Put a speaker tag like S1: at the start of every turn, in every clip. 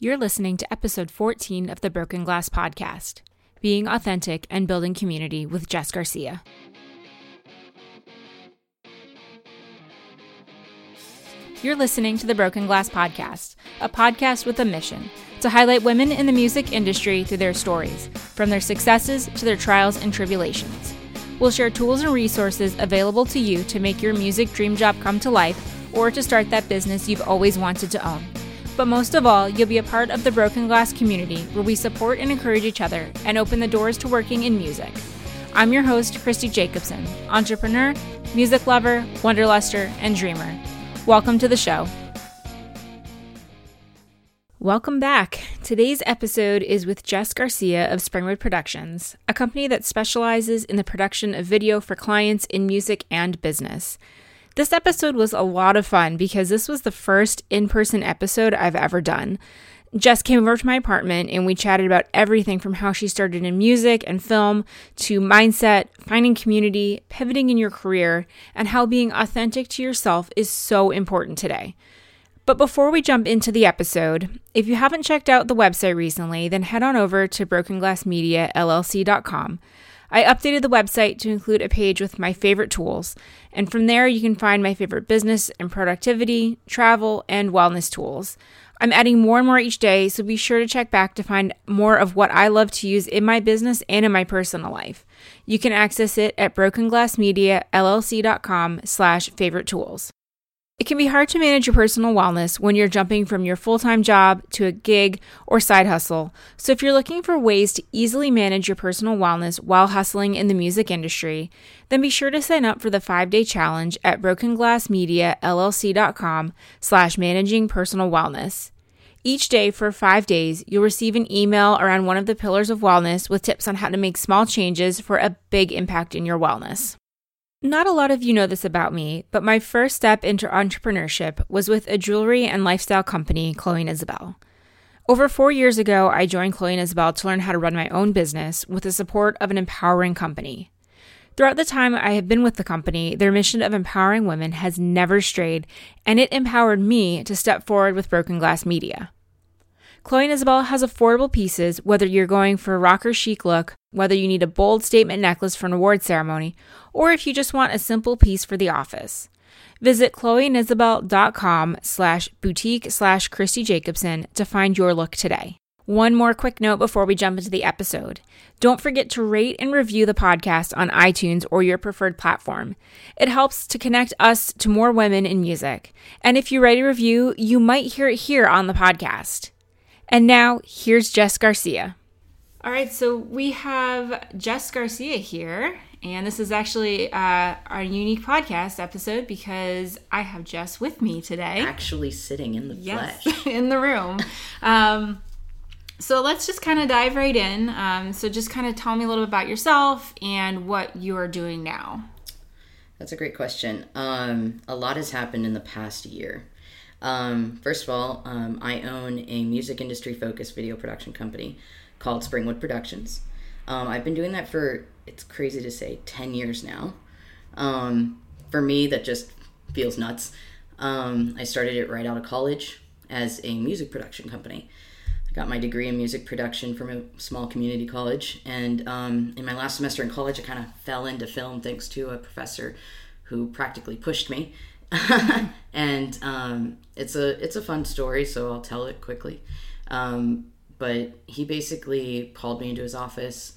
S1: You're listening to episode 14 of the Broken Glass Podcast Being Authentic and Building Community with Jess Garcia. You're listening to the Broken Glass Podcast, a podcast with a mission to highlight women in the music industry through their stories, from their successes to their trials and tribulations. We'll share tools and resources available to you to make your music dream job come to life or to start that business you've always wanted to own. But most of all, you'll be a part of the Broken Glass community where we support and encourage each other and open the doors to working in music. I'm your host, Christy Jacobson, entrepreneur, music lover, wanderluster, and dreamer. Welcome to the show. Welcome back. Today's episode is with Jess Garcia of Springwood Productions, a company that specializes in the production of video for clients in music and business. This episode was a lot of fun because this was the first in person episode I've ever done. Jess came over to my apartment and we chatted about everything from how she started in music and film to mindset, finding community, pivoting in your career, and how being authentic to yourself is so important today. But before we jump into the episode, if you haven't checked out the website recently, then head on over to brokenglassmediallc.com. I updated the website to include a page with my favorite tools, and from there you can find my favorite business and productivity, travel, and wellness tools. I'm adding more and more each day, so be sure to check back to find more of what I love to use in my business and in my personal life. You can access it at brokenglassmediallc.com slash favorite tools. It can be hard to manage your personal wellness when you're jumping from your full time job to a gig or side hustle. So, if you're looking for ways to easily manage your personal wellness while hustling in the music industry, then be sure to sign up for the five day challenge at brokenglassmediallc.com slash managing personal wellness. Each day for five days, you'll receive an email around one of the pillars of wellness with tips on how to make small changes for a big impact in your wellness. Not a lot of you know this about me, but my first step into entrepreneurship was with a jewelry and lifestyle company, Chloe and Isabel. Over four years ago, I joined Chloe and Isabel to learn how to run my own business with the support of an empowering company. Throughout the time I have been with the company, their mission of empowering women has never strayed, and it empowered me to step forward with Broken Glass Media. Chloe and Isabel has affordable pieces, whether you're going for a rocker chic look, whether you need a bold statement necklace for an award ceremony, or if you just want a simple piece for the office. Visit chloeandisabel.com slash boutique slash Christy Jacobson to find your look today. One more quick note before we jump into the episode. Don't forget to rate and review the podcast on iTunes or your preferred platform. It helps to connect us to more women in music. And if you write a review, you might hear it here on the podcast. And now, here's Jess Garcia. All right, so we have Jess Garcia here, and this is actually uh, our unique podcast episode because I have Jess with me today.
S2: Actually, sitting in the
S1: yes,
S2: flesh.
S1: in the room. Um, so let's just kind of dive right in. Um, so just kind of tell me a little bit about yourself and what you are doing now.
S2: That's a great question. Um, a lot has happened in the past year. Um, first of all, um, I own a music industry focused video production company called Springwood Productions. Um, I've been doing that for, it's crazy to say, 10 years now. Um, for me, that just feels nuts. Um, I started it right out of college as a music production company. I got my degree in music production from a small community college. And um, in my last semester in college, I kind of fell into film thanks to a professor who practically pushed me. and um, it's a it's a fun story, so I'll tell it quickly. Um, but he basically called me into his office,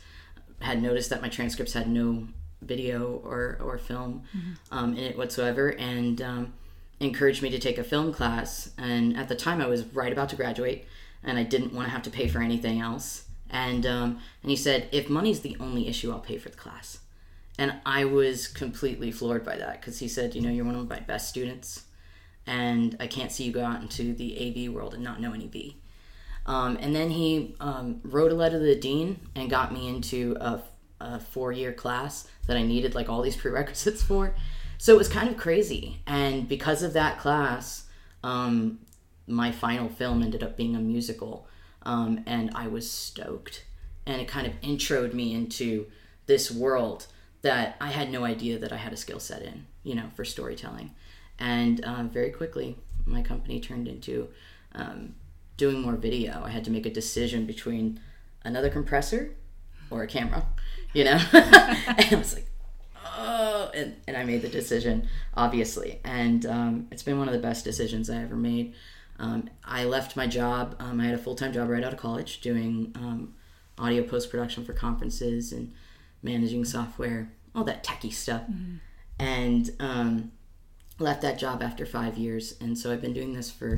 S2: had noticed that my transcripts had no video or or film mm-hmm. um, in it whatsoever, and um, encouraged me to take a film class. And at the time, I was right about to graduate, and I didn't want to have to pay for anything else. And um, and he said, if money's the only issue, I'll pay for the class. And I was completely floored by that because he said, you know, you're one of my best students, and I can't see you go out into the AV world and not know any V. Um, and then he um, wrote a letter to the dean and got me into a, a four year class that I needed like all these prerequisites for. So it was kind of crazy. And because of that class, um, my final film ended up being a musical. Um, and I was stoked. And it kind of introed me into this world that I had no idea that I had a skill set in, you know, for storytelling. And um, very quickly, my company turned into um, doing more video, I had to make a decision between another compressor or a camera, you know? and I was like, oh, and, and I made the decision, obviously. And um, it's been one of the best decisions I ever made. Um, I left my job. Um, I had a full time job right out of college doing um, audio post production for conferences and managing software, all that techie stuff. And um, left that job after five years. And so I've been doing this for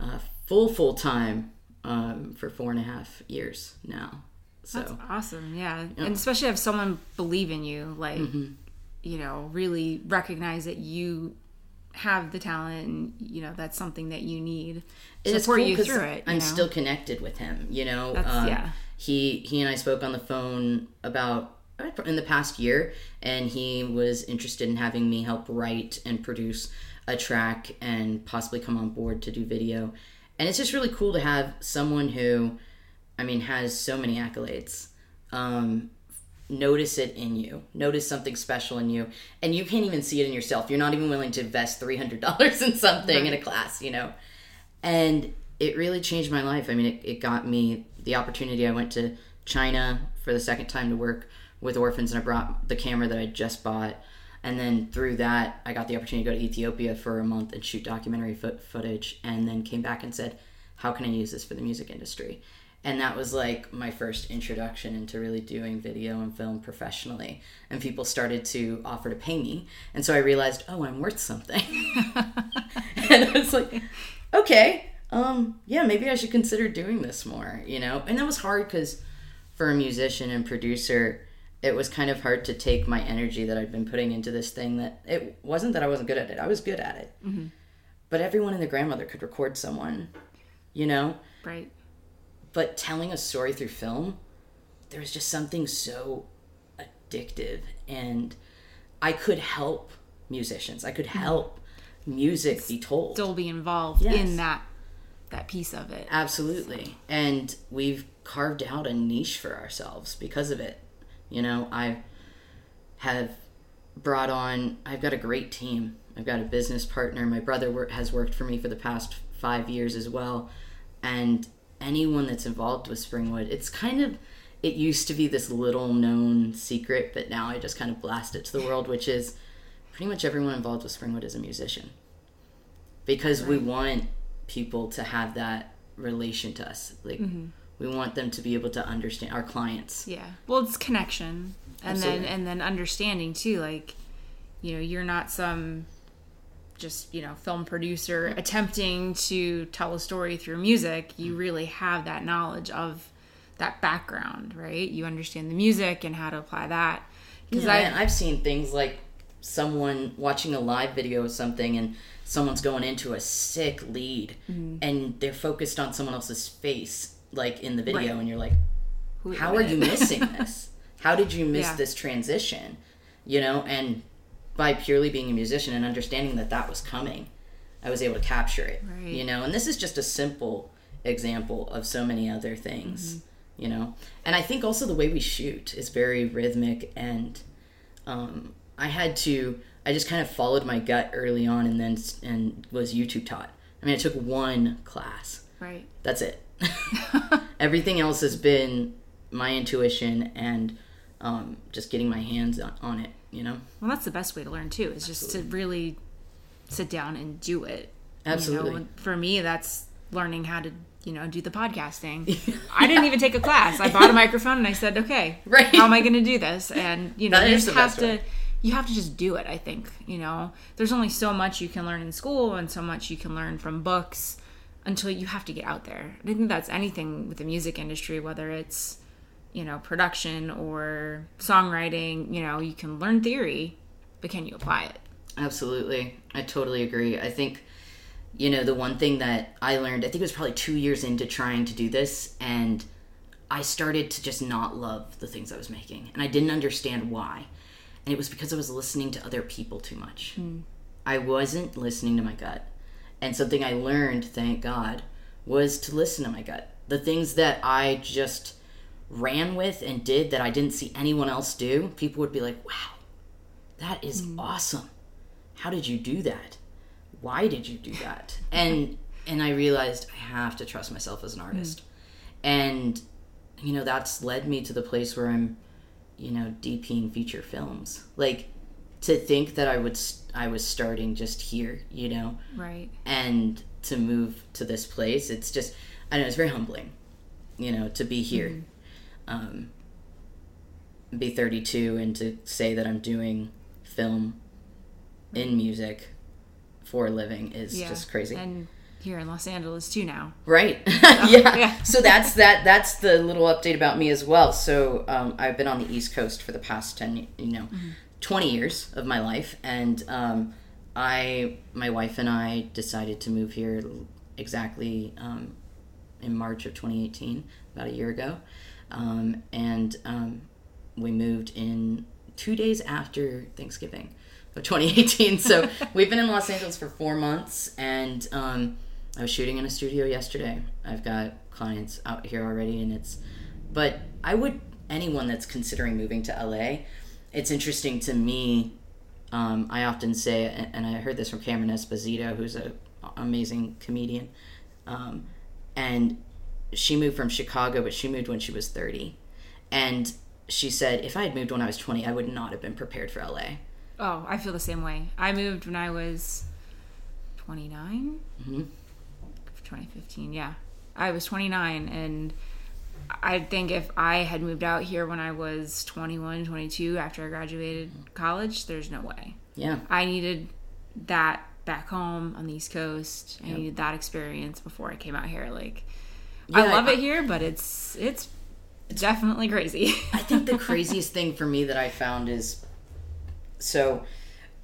S2: uh, full, full time um, for four and a half years now. So,
S1: That's awesome. Yeah. And especially have someone believe in you, like,
S2: Mm-hmm.
S1: you know, really recognize that you have the talent and, you know, that's something that you need.
S2: And
S1: Support
S2: cool
S1: you through it. you
S2: I'm
S1: know?
S2: still connected with him. You know, Um,
S1: yeah.
S2: He he and I spoke on the phone about uh, in the past year, and he was interested in having me help write and produce a track and possibly come on board to do video. And it's just really cool to have someone who, I mean, has so many accolades. Um, notice it in you notice something special in you. And you can't even see it in yourself. You're not even willing to invest $300 in something in a class you know? And it really changed my life. I mean it, it got me the opportunity. I went to china for the second time to work with orphans and i brought the camera that i just bought and then through that i got the opportunity to go to ethiopia for a month and shoot documentary foot footage and then came back and said how can i use this for the music industry? And that was like my first introduction into really doing video and film professionally. And people started to offer to pay me. And so i realized oh i'm worth something. And i was like okay um yeah maybe i should consider doing this more you know? And that was hard because for a musician and producer it was kind of hard to take my energy that i'd been putting into this thing that it wasn't that i wasn't good at it i was good at it. Mm-hmm. But everyone and their grandmother could record someone you know?
S1: Right.
S2: but telling a story through film there was just something so addictive and i could help musicians i could mm-hmm. help music be told.
S1: Still be involved
S2: Yes.
S1: in that that piece of it.
S2: absolutely. And we've carved out a niche for ourselves because of it you know i have brought on i've got a great team. I've got a business partner. My brother wor- has worked for me for the past five years as well. And anyone that's involved with springwood it's kind of it used to be this little known secret but now i just kind of blast it to the world which is pretty much everyone involved with springwood is a musician. Because we want people to have that relation to us. Like mm-hmm. We want them to be able to understand our clients
S1: Yeah. Well, it's connection, and
S2: Absolutely.
S1: then and then understanding too. Like, you know, you're not some just you know film producer attempting to tell a story through music. You really have that knowledge of that background, right? You understand the music and how to apply that. Because
S2: Yeah, I've seen things like someone watching a live video of something and someone's going into a sick lead
S1: Mm-hmm.
S2: and they're focused on someone else's face like in the video
S1: Right.
S2: and you're like
S1: who-
S2: how are you missing this how did you miss
S1: Yeah.
S2: this transition you know and by purely being a musician and understanding that that was coming i was able to capture it
S1: Right.
S2: you know and this is just a simple example of so many other things
S1: Mm-hmm.
S2: you know and i think also the way we shoot is very rhythmic and um, i had to i just kind of followed my gut early on and then and was youtube taught i mean i took one class
S1: right.
S2: that's it. Everything else has been my intuition and um, just getting my hands on, it, you know?
S1: Well, that's the best way to learn too. Is just to really sit down and do it. You know,
S2: Absolutely.
S1: for me, that's learning how to you know do the podcasting. I didn't even take a class. I bought a microphone and I said, okay,
S2: Right.
S1: how am I going to do this? And you know,
S2: That
S1: you just have to.
S2: way.
S1: You have to just do it. I think you know. There's only so much you can learn in school, and so much you can learn from books, until you have to get out there. I think that's anything with the music industry, whether it's you know production or songwriting. You know, you can learn theory, but can you apply it?
S2: Absolutely. I totally agree. I think, you know, the one thing that I learned, I think it was probably two years into trying to do this, and I started to just not love the things I was making. And I didn't understand why. And it was because I was listening to other people too much. Hmm. I wasn't listening to my gut. And something I learned, thank God, was to listen to my gut. The things that I just ran with and did that I didn't see anyone else do, people would be like, wow, that is mm. awesome. How did you do that? Why did you do that? And and I realized I have to trust myself as an mm. artist. And you know, that's led me to the place where I'm, you know, DPing feature films. Like to think that I would I was starting just here, you know,
S1: Right.
S2: and to move to this place, it's just I don't know, it's very humbling, you know, to be here. Um be 32 and to say that I'm doing film in music for a living is
S1: Yeah.
S2: just crazy.
S1: And here in Los Angeles too now.
S2: Right. yeah.
S1: yeah.
S2: So that's that. That's the little update about me as well. So um, I've been on the East Coast for the past ten, you know, twenty years of my life, and um, I, my wife and I decided to move here exactly um, in March of 2018, about a year ago, um, and um, we moved in two days after Thanksgiving of 2018. So we've been in Los Angeles for four months, and um, I was shooting in a studio yesterday. I've got clients out here already, and it's. But I would anyone that's considering moving to LA. It's interesting to me. Um, I often say, and I heard this from Cameron Esposito, who's an amazing comedian, um, and she moved from Chicago, but she moved when she was 30, and she said, if I had moved when I was 20, I would not have been prepared for LA.
S1: Oh, I feel the same way. I moved when I was 29.
S2: Mhm.
S1: 2015, yeah. I was 29 and I think if I had moved out here when I was 21, 22 after I graduated college, there's no way.
S2: Yeah,
S1: I needed that back home on the East Coast. I
S2: Yep.
S1: needed that experience before I came out here. Like
S2: Yeah,
S1: I love
S2: I-
S1: it here, but it's it's definitely crazy.
S2: I think the craziest thing for me that I found is so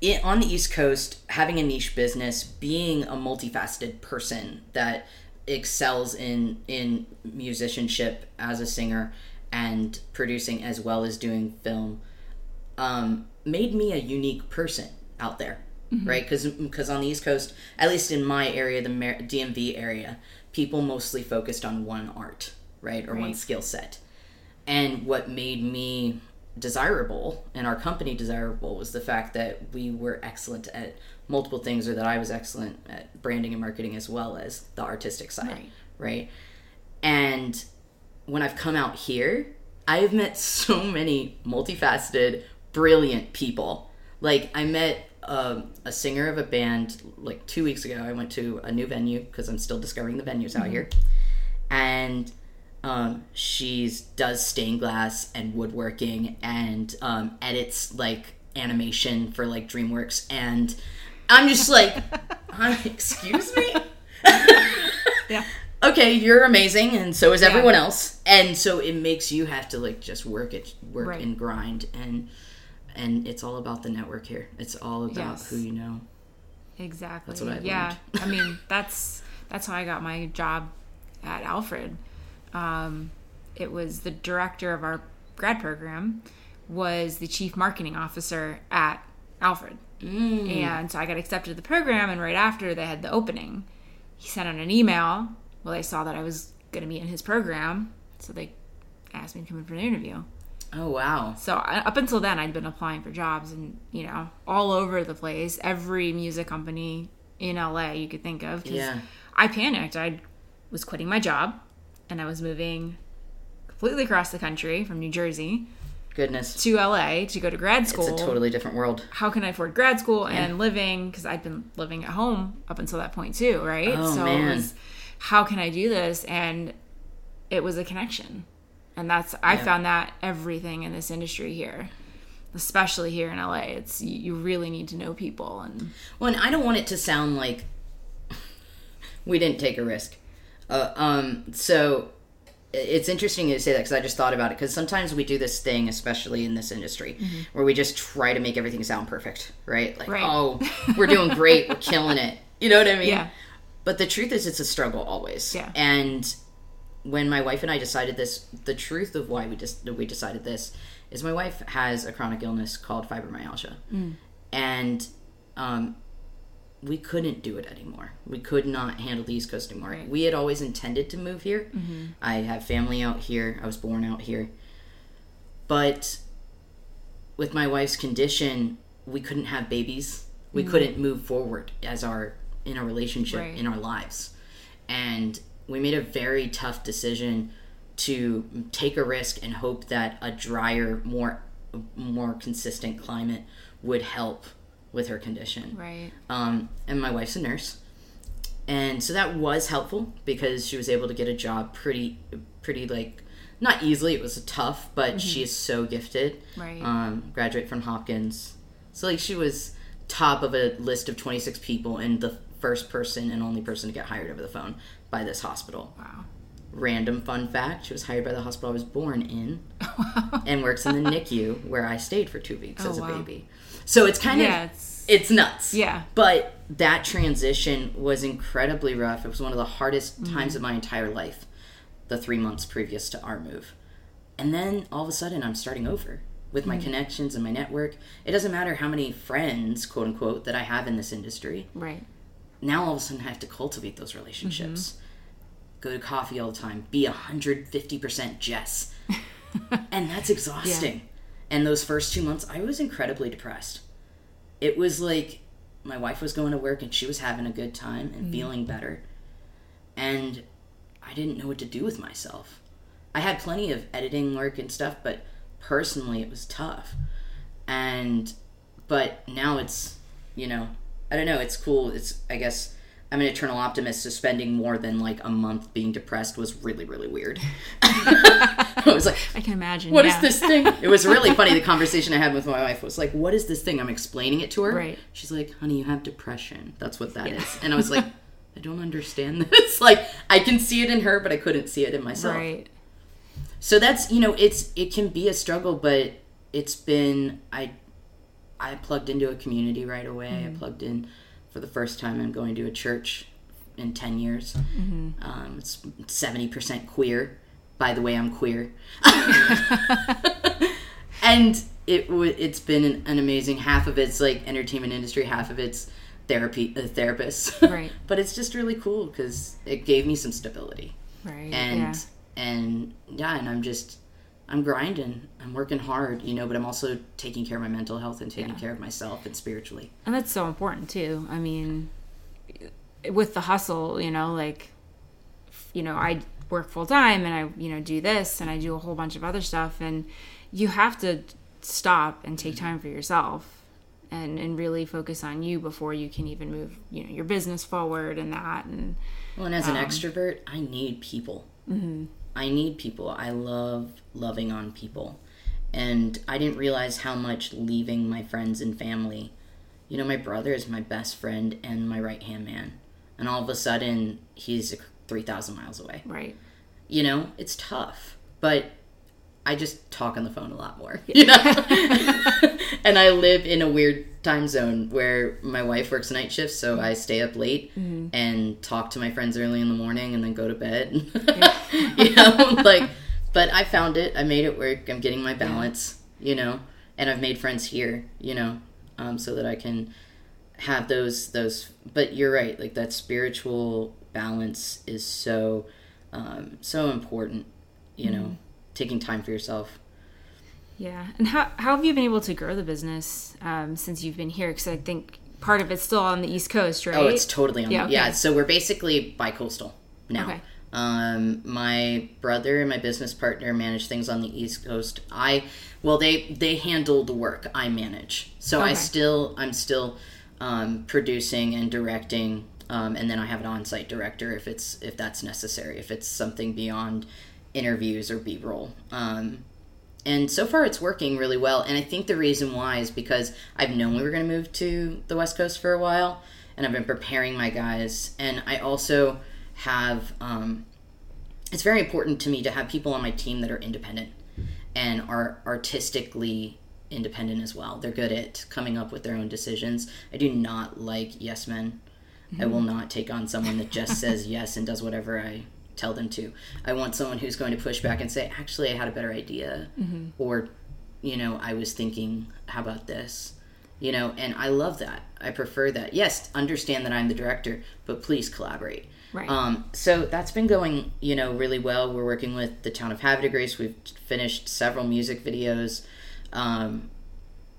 S2: it, on the East Coast, having a niche business, being a multifaceted person that excels in in musicianship as a singer and producing as well as doing film, um, made me a unique person out there, right? Because because on the East Coast, at least in my area, the DMV area, people mostly focused on one art, right, or one skill set. And what made me desirable and our company desirable was the fact that we were excellent at multiple things, or that I was excellent at branding and marketing as well as the artistic side,
S1: Right.
S2: right? And when I've come out here, I have met so many multifaceted, brilliant people. Like I met um, a singer of a band like two weeks ago. I went to a new venue because I'm still discovering the venues out here, and um, she's does stained glass and woodworking and um, edits like animation for like DreamWorks, and I'm just like, I'm, excuse me.
S1: yeah.
S2: okay, you're amazing, and so is everyone else. And so it makes you have to like just work it, work
S1: Right.
S2: and grind, and and it's all about the network here. It's all about
S1: Yes.
S2: who you know.
S1: Exactly.
S2: That's what I've
S1: yeah. I mean, that's that's how I got my job at Alfred. Um, it was the director of our grad program was the chief marketing officer at Alfred.
S2: Mm.
S1: And so I got accepted to the program, and right after they had the opening, he sent out an email. Well, they saw that I was going to be in his program, so they asked me to come in for an interview.
S2: Oh wow.
S1: So up until then, I'd been applying for jobs and you know all over the place, every music company in LA you could think of.
S2: Yeah.
S1: I panicked. I was quitting my job, and I was moving completely across the country from New Jersey
S2: Goodness.
S1: to LA to go to grad school.
S2: It's a totally different world.
S1: How can I afford grad school and living? Because I'd been living at home up until that point too, right?
S2: Oh,
S1: so
S2: man.
S1: was, how can I do this? And it was a connection, and that's I
S2: Yeah.
S1: found that everything in this industry here, especially here in LA, it's you you really need to know people and
S2: Well, and I don't want it to sound like we didn't take a risk. Uh, um, so it's interesting to say that because I just thought about it because sometimes we do this thing, especially in this industry, where we just try to make everything sound perfect, right? Like,
S1: Right.
S2: oh, we're doing great, we're killing it. You know what I mean?
S1: Yeah.
S2: But the truth is, it's a struggle always.
S1: Yeah.
S2: And when my wife and I decided this, the truth of why we just we decided this is my wife has a chronic illness called fibromyalgia, and um, we couldn't do it anymore. We could not handle the East Coast anymore.
S1: Right.
S2: We had always intended to move here. Mm-hmm. I have family out here. I was born out here, but with my wife's condition, we couldn't have babies. We mm-hmm. couldn't move forward as our in a relationship
S1: Right.
S2: in our lives. and we made a very tough decision to take a risk and hope that a drier, more more consistent climate would help with her condition.
S1: Right.
S2: Um, and my wife's a nurse, and so that was helpful because she was able to get a job pretty, pretty like not easily. It was tough, but she is so gifted.
S1: Right.
S2: Um, graduate from Hopkins, so like she was top of a list of 26 people and the first person and only person to get hired over the phone by this hospital.
S1: Wow.
S2: Random fun fact: she was hired by the hospital I was born in, and works in the NICU where I stayed for two weeks
S1: Oh,
S2: as a
S1: wow.
S2: baby. So it's kind
S1: Yeah,
S2: of
S1: it's
S2: it's nuts.
S1: Yeah.
S2: But that transition was incredibly rough. It was one of the hardest
S1: Mm-hmm.
S2: times of my entire life, the three months previous to our move. And then all of a sudden, I'm starting over with
S1: Mm-hmm.
S2: my connections and my network. It doesn't matter how many friends, quote unquote, that I have in this industry.
S1: right.
S2: Now all of a sudden, I have to cultivate those relationships.
S1: Mm-hmm.
S2: Go to coffee all the time. Be 150% Jess. and that's exhausting. And those first two months, I was incredibly depressed. It was like my wife was going to work and she was having a good time and mm-hmm. feeling better. And I didn't know what to do with myself. I had plenty of editing work and stuff, but personally, it was tough. And, but now it's, you know, I don't know, it's cool. It's, I guess, I'm an eternal optimist, so spending more than like a month being depressed was really, really weird. I was like,
S1: I can imagine.
S2: what is
S1: yeah.
S2: this thing? It was really funny. The conversation I had with my wife was like, "What is this thing?" I'm explaining it to her.
S1: Right.
S2: She's like, "Honey, you have depression. That's what that is." And I was like, "I don't understand this. Like, I can see it in her, but I couldn't see it in myself."
S1: Right.
S2: So that's you know, it's it can be a struggle, but it's been I I plugged into a community right away. I mm-hmm. plugged in for the first time. I'm going to a church in ten years. Um, it's seventy percent queer. By the way, I'm queer. and it w- it's been an, an amazing half of it's like entertainment industry, half of it's therapy uh, therapists.
S1: Right.
S2: but it's just really cool because it gave me some stability
S1: Right.
S2: and
S1: yeah.
S2: and yeah and i'm just i'm grinding i'm working hard you know but i'm also taking care of my mental health and taking
S1: Yeah.
S2: care of myself and spiritually
S1: And that's so important too. I mean, with the hustle, you know, like, you know, I work full time and I, you know, do this and I do a whole bunch of other stuff. And you have to stop and take mm-hmm. time for yourself and, and really focus on you before you can even move, you know, your business forward and that. And
S2: well and as an um, extrovert i need people mm-hmm. I need people. I love loving on people. And i didn't realize how much leaving my friends and family you know my brother is my best friend and my right hand man. And all of a sudden he's 3000 miles away.
S1: Right.
S2: you know it's tough. But i just talk on the phone a lot more you know? And i live in a weird time zone where my wife works night shifts so i stay up late and talk to my friends early in the morning and then go to bed. You know like but i found it. I made it work. I'm getting my balance you know? And i've made friends here you know um, so that i can have those those but you're right like that spiritual balance is so um, so important you know taking time for yourself
S1: Yeah. And how, how have you been able to grow the business um, since you've been here? Because I think part of it's still on the East Coast, right?
S2: oh it's totally on
S1: Yeah,
S2: yeah,
S1: okay.
S2: so we're basically bi-coastal now
S1: Okay.
S2: um, my brother and my business partner manage things on the east coast i well they they handle the work i manage so i still i'm still um, producing and directing um, and then i have an on-site director if it's if that's necessary if it's something beyond interviews or b-roll. Um, and so far it's working really well and i think the reason why is because i've known we were going to move to the west coast for a while and i've been preparing my guys and i also have um, it's very important to me to have people on my team that are independent and are artistically independent as well. They're good at coming up with their own decisions. I do not like yes men. I will not take on someone that just says yes and does whatever i tell them to. I want someone who's going to push back and say actually i had a better idea. Or you know i was thinking how about this? You know and i love that. I prefer that. Yes understand that i'm the director but please collaborate.
S1: Right.
S2: um, so that's been going you know really well. We're working with the town of Havre we've finished several music videos. Um,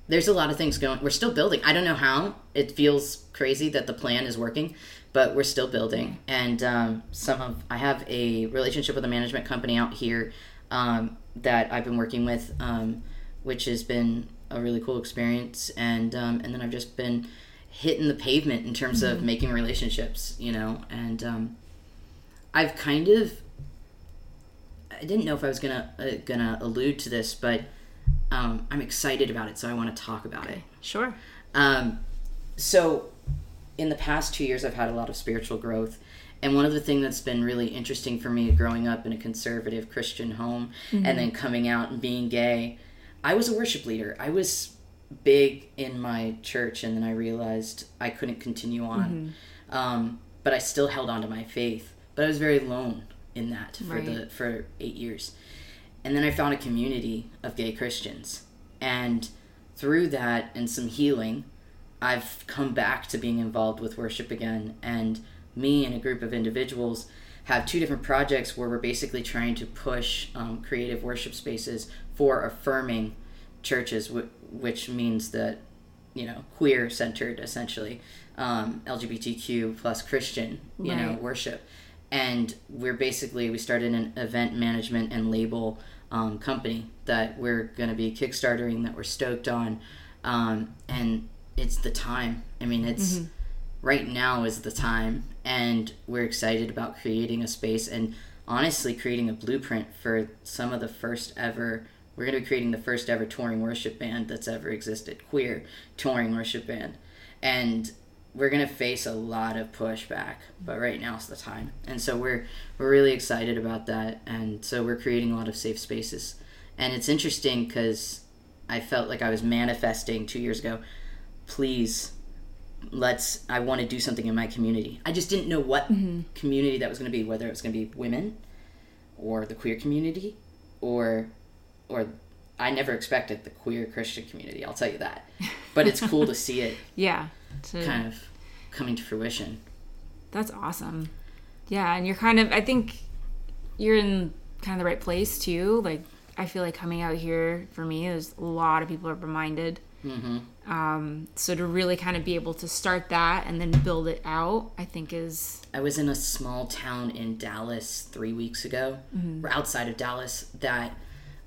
S2: there's a lot of things going we're still building. I don't know how. It feels crazy that the plan is working but we're still building. And um, some of I have a relationship with a management company out here um, that I've been working with, um, which has been a really cool experience. And um, and then I've just been hitting the pavement in terms of making relationships, you know. And um, I've kind of I didn't know if I was gonna uh, gonna allude to this, but um, I'm excited about it, so I want to talk about it.
S1: Sure.
S2: Um, so, in the past two years, I've had a lot of spiritual growth. And one of the things that's been really interesting for me growing up in a conservative Christian home and then coming out and being gay, I was a worship leader. I was big in my church, and then I realized I couldn't continue on. Um, but I still held on to my faith. But I was very alone in that for the for eight years. And then I found a community of gay Christians. And through that and some healing, I've come back to being involved with worship again. And me and a group of individuals have two different projects where we're basically trying to push um, creative worship spaces for affirming churches, which means that, you know, queer centered essentially, um, LGBTQ plus Christian, you know, worship. And we're basically, we started an event management and label um, company that we're going to be kickstartering that we're stoked on. Um, and it's the time. I mean, it's mm-hmm. right now is the time. And we're excited about creating a space and honestly creating a blueprint for some of the first ever. We're going to be creating the first ever touring worship band that's ever existed, queer touring worship band. And we're going to face a lot of pushback, but right now is the time. And so we're we're really excited about that. And so we're creating a lot of safe spaces. And it's interesting cuz I felt like I was manifesting 2 years ago, please let's I want to do something in my community. I just didn't know what community that was going to be, whether it was going to be women or the queer community or or I never expected the queer Christian community, I'll tell you that. But it's cool to see it
S1: Yeah. To,
S2: kind of coming to fruition.
S1: That's awesome. Yeah, and you're kind of I think you're in kind of the right place too. Like I feel like coming out here for me, there's a lot of people are reminded.
S2: hmm
S1: Um, so to really kind of be able to start that and then build it out, I think is
S2: I was in a small town in Dallas three weeks ago, or outside of Dallas, that,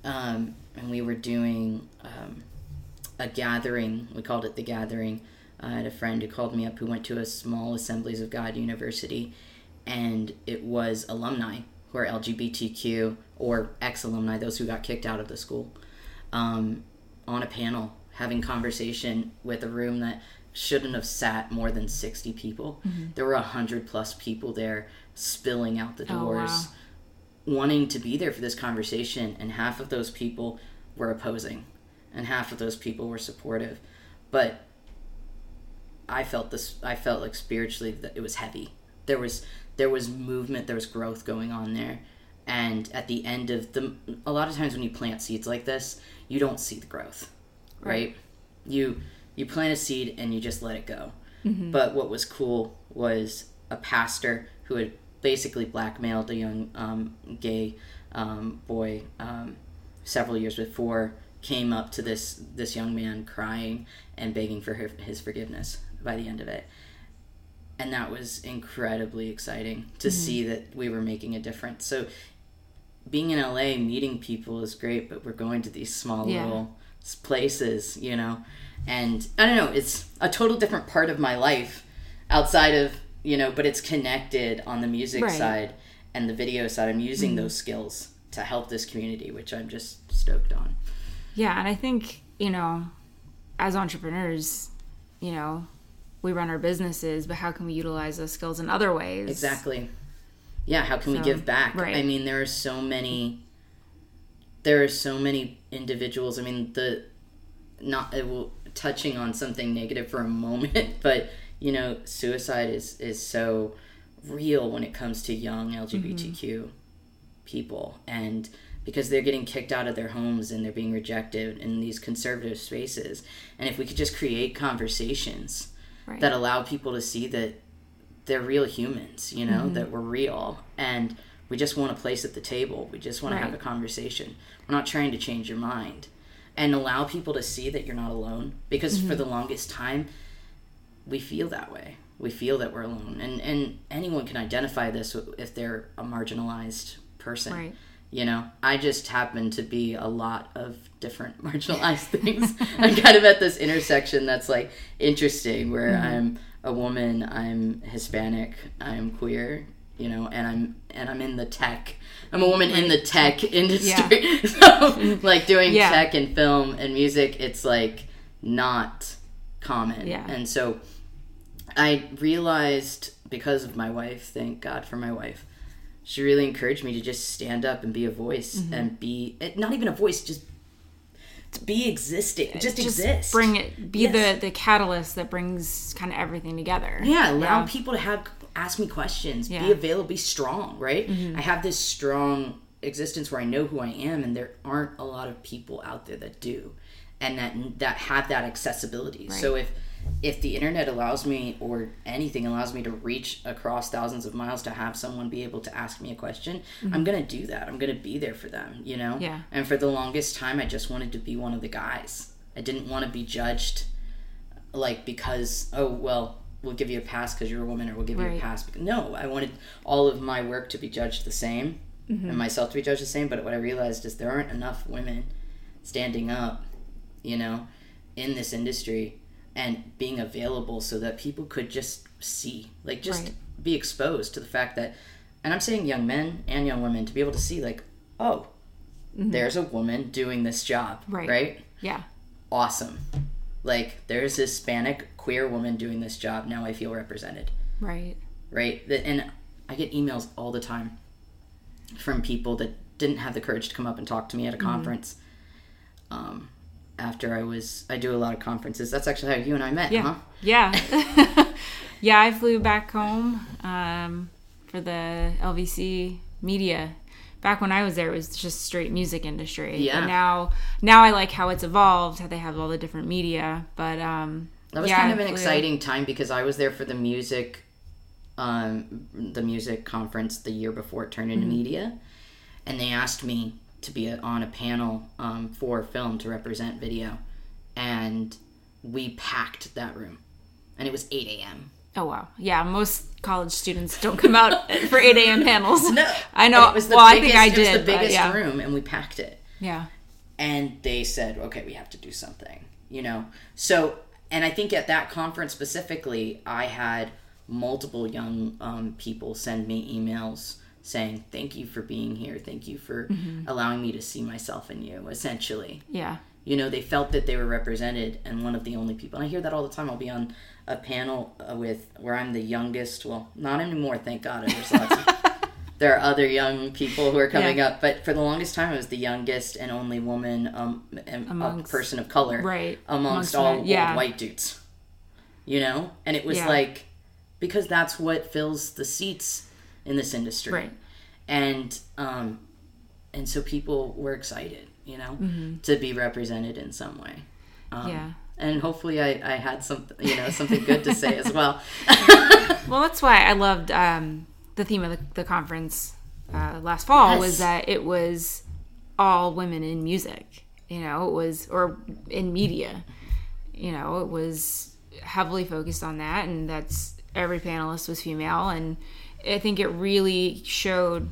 S2: um, and we were doing um, a gathering. We called it the gathering. I had a friend who called me up who went to a small Assemblies of God university, and it was alumni who are LGBTQ or ex alumni, those who got kicked out of the school, um, on a panel having conversation with a room that shouldn't have sat more than 60 people. Mm-hmm. There were 100 plus people there spilling out the
S1: Oh,
S2: doors,
S1: wow.
S2: wanting to be there for this conversation, and half of those people were opposing, and half of those people were supportive. But I felt this. I felt like spiritually that it was heavy. There was there was movement. There was growth going on there. And at the end of the, a lot of times when you plant seeds like this, you don't see the growth, right? You you plant a seed and you just let it go. But what was cool was a pastor who had basically blackmailed a young um, gay um, boy um, several years before came up to this this young man crying and begging for his forgiveness by the end of it and that was incredibly exciting to see that we were making a difference so being in LA meeting people is great but we're going to these small
S1: Yeah.
S2: little places you know and I don't know it's a total different part of my life outside of you know but it's connected on the music
S1: Right.
S2: side and the video side I'm using mm-hmm. those skills to help this community which I'm just stoked on
S1: Yeah, and I think, you know, as entrepreneurs, you know, we run our businesses, but how can we utilize those skills in other ways?
S2: Exactly. Yeah, how can we give back?
S1: right.
S2: I mean, there are so many there are so many individuals. I mean, the not it will touching on something negative for a moment, but you know, suicide is is so real when it comes to young LGBTQ people and because they're getting kicked out of their homes and they're being rejected in these conservative spaces. And if we could just create conversations
S1: Right.
S2: that allow people to see that they're real humans, you know,
S1: Mm-hmm.
S2: that we're real and we just want a place at the table. We just want to have a conversation. We're not trying to change your mind and allow people to see that you're not alone because
S1: Mm-hmm.
S2: for the longest time we feel that way. we feel that we're alone and and anyone can identify this if they're a marginalized person
S1: Right.
S2: you know i just happen to be a lot of different marginalized things i'm kind of at this intersection that's like interesting where i'm a woman i'm hispanic i'm queer you know and i'm and i'm in the tech i'm a woman in the tech industry yeah. so like doing
S1: Yeah.
S2: tech and film and music it's like not common
S1: Yeah.
S2: and so I realized because of my wife, thank God for my wife, she really encouraged me to just stand up and be a voice
S1: Mm-hmm.
S2: and be eh, not even a voice, just to be existing, just,
S1: Just
S2: exist.
S1: bring it, be
S2: Yes.
S1: the the catalyst that brings kind of everything together.
S2: yeah, allow
S1: Yeah.
S2: people to have ask me questions,
S1: Yeah. Mm-hmm.
S2: be available, be strong. Right? I have this strong existence where I know who I am, and there aren't a lot of people out there that do, and that that have that accessibility. So if if the internet allows me or anything allows me to reach across thousands of miles to have someone be able to ask me a question i'm gonna do that i'm gonna be there for them you know
S1: Mm-hmm. Yeah.
S2: and for the longest time i just wanted to be one of the guys i didn't want to be judged like because oh well we'll give you a pass because you're a woman or we'll give you a pass no i wanted all of my work to be judged the same
S1: Mm-hmm.
S2: and myself to be judged the same but what i realized is there aren't enough women standing up you know in this industry and being available so that people could just see like just
S1: Right.
S2: be exposed to the fact that and i'm saying young men and young women to be able to see like oh there's a woman doing this job
S1: Mm-hmm. Right.
S2: right
S1: Yeah.
S2: awesome like there's this hispanic queer woman doing this job now i feel represented
S1: Right.
S2: right and i get emails all the time from people that didn't have the courage to come up and talk to me at a conference um, after i was i do a lot of conferences that's actually how you and i met
S1: Yeah.
S2: huh
S1: Yeah. yeah, I flew back home um, for the LVC media. Back when I was there, it was just straight music industry.
S2: Yeah.
S1: But now, now I like how it's evolved, how they have all the different media. But um,
S2: That was
S1: yeah,
S2: kind of an exciting time because I was there for the music, um, the music conference the year before it turned into
S1: Mm-hmm.
S2: media, and they asked me to be a, on a panel um, for film to represent video, and we packed that room, and it was eight a.m.
S1: Oh wow, yeah. Most college students don't come out for eight a.m. panels.
S2: No,
S1: I know.
S2: It was the
S1: well,
S2: biggest,
S1: I think I
S2: it was
S1: did.
S2: the biggest
S1: yeah.
S2: room, and we packed it.
S1: Yeah.
S2: and they said okay we have to do something you know so and i think at that conference specifically i had multiple young um, people send me emails saying thank you for being here. Thank you for allowing me to see myself in you essentially.
S1: Yeah.
S2: you know they felt that they were represented and one of the only people and i hear that all the time. I'll be on a panel uh, with where i'm the youngest. Well not anymore thank god there's lots of, there are other young people who are coming
S1: Yeah.
S2: up but for the longest time i was the youngest and only woman um
S1: Amongst-
S2: a person of color
S1: Right.
S2: amongst,
S1: Amongst
S2: all
S1: men, yeah.
S2: white dudes you know and it was
S1: Yeah.
S2: like because that's what fills the seats in this industry
S1: Right.
S2: and um and so people were excited you know to be represented in some way um,
S1: Mm-hmm. Yeah.
S2: and hopefully I, I had something you know something good to say as well
S1: Well, that's why I loved um, the theme of the, the conference uh, last fall
S2: Yes.
S1: was that it was all women in music. You know, it was or in media. You know, it was heavily focused on that, and that's every panelist was female, and I think it really showed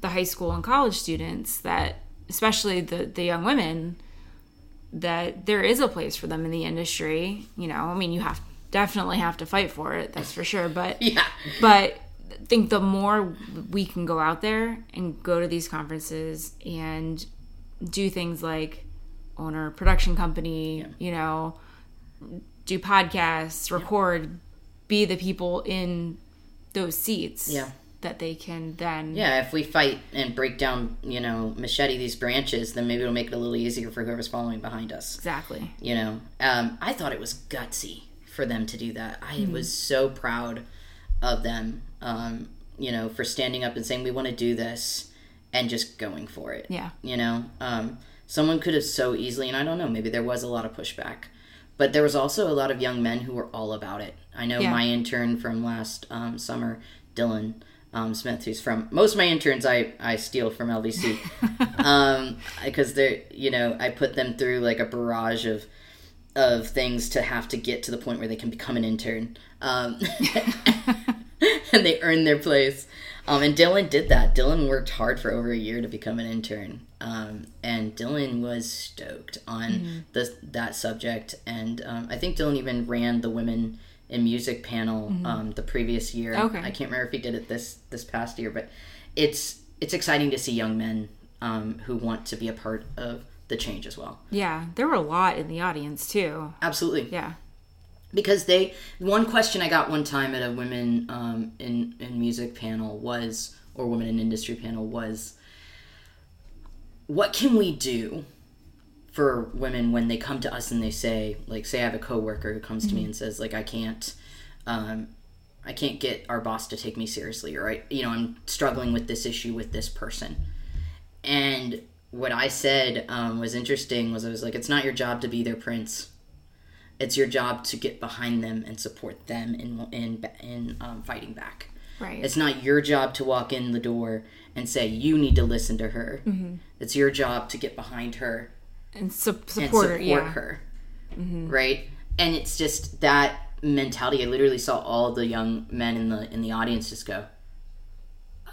S1: the high school and college students that, especially the the young women, that there is a place for them in the industry. You know, I mean, you have definitely have to fight for it, that's for sure. But
S2: yeah
S1: but think the more we can go out there and go to these conferences and do things like own a production company, you know, do podcasts, record, be the people in those seats
S2: Yeah.
S1: that they can then
S2: yeah if we fight and break down you know machete these branches then maybe it'll make it a little easier for whoever's following behind us.
S1: Exactly.
S2: you know um, i thought it was gutsy for them to do that. I was so proud of them um, you know for standing up and saying we want to do this and just going for it
S1: Yeah.
S2: you know um, someone could have so easily and i don't know maybe there was a lot of pushback but there was also a lot of young men who were all about it i know
S1: Yeah.
S2: my intern from last um, summer dylan um, smith who's from most of my interns i, I steal from lvc um, because they're you know i put them through like a barrage of of things to have to get to the point where they can become an intern. Um, and they earn their place. Um, and Dylan did that. Dylan worked hard for over a year to become an intern. Um, and Dylan was stoked on
S1: Mm-hmm.
S2: the, that subject. And um, I think Dylan even ran the women in music panel um, the previous year.
S1: Mm-hmm. Okay.
S2: I can't remember if he did it this this past year, but it's it's exciting to see young men um, who want to be a part of the change as well.
S1: Yeah, there were a lot in the audience too.
S2: Absolutely.
S1: Yeah.
S2: because they one question I got one time at a women um, in in music panel was or women in industry panel was what can we do for women when they come to us and they say like say I have a coworker who comes to me and says like I can't um, I can't get our boss to take me seriously or I you know I'm struggling with this issue with this person and what I said um, was interesting was I was like it's not your job to be their prince it's your job to get behind them and support them in in in um, fighting back.
S1: Right.
S2: It's not your job to walk in the door and say you need to listen to her.
S1: Mm-hmm.
S2: It's your job to get behind her
S1: and su-
S2: and
S1: support, her.
S2: support
S1: Yeah. Mm-hmm.
S2: her. Right? And it's just that mentality. I literally saw all the young men in the in the audience just go, "Oh."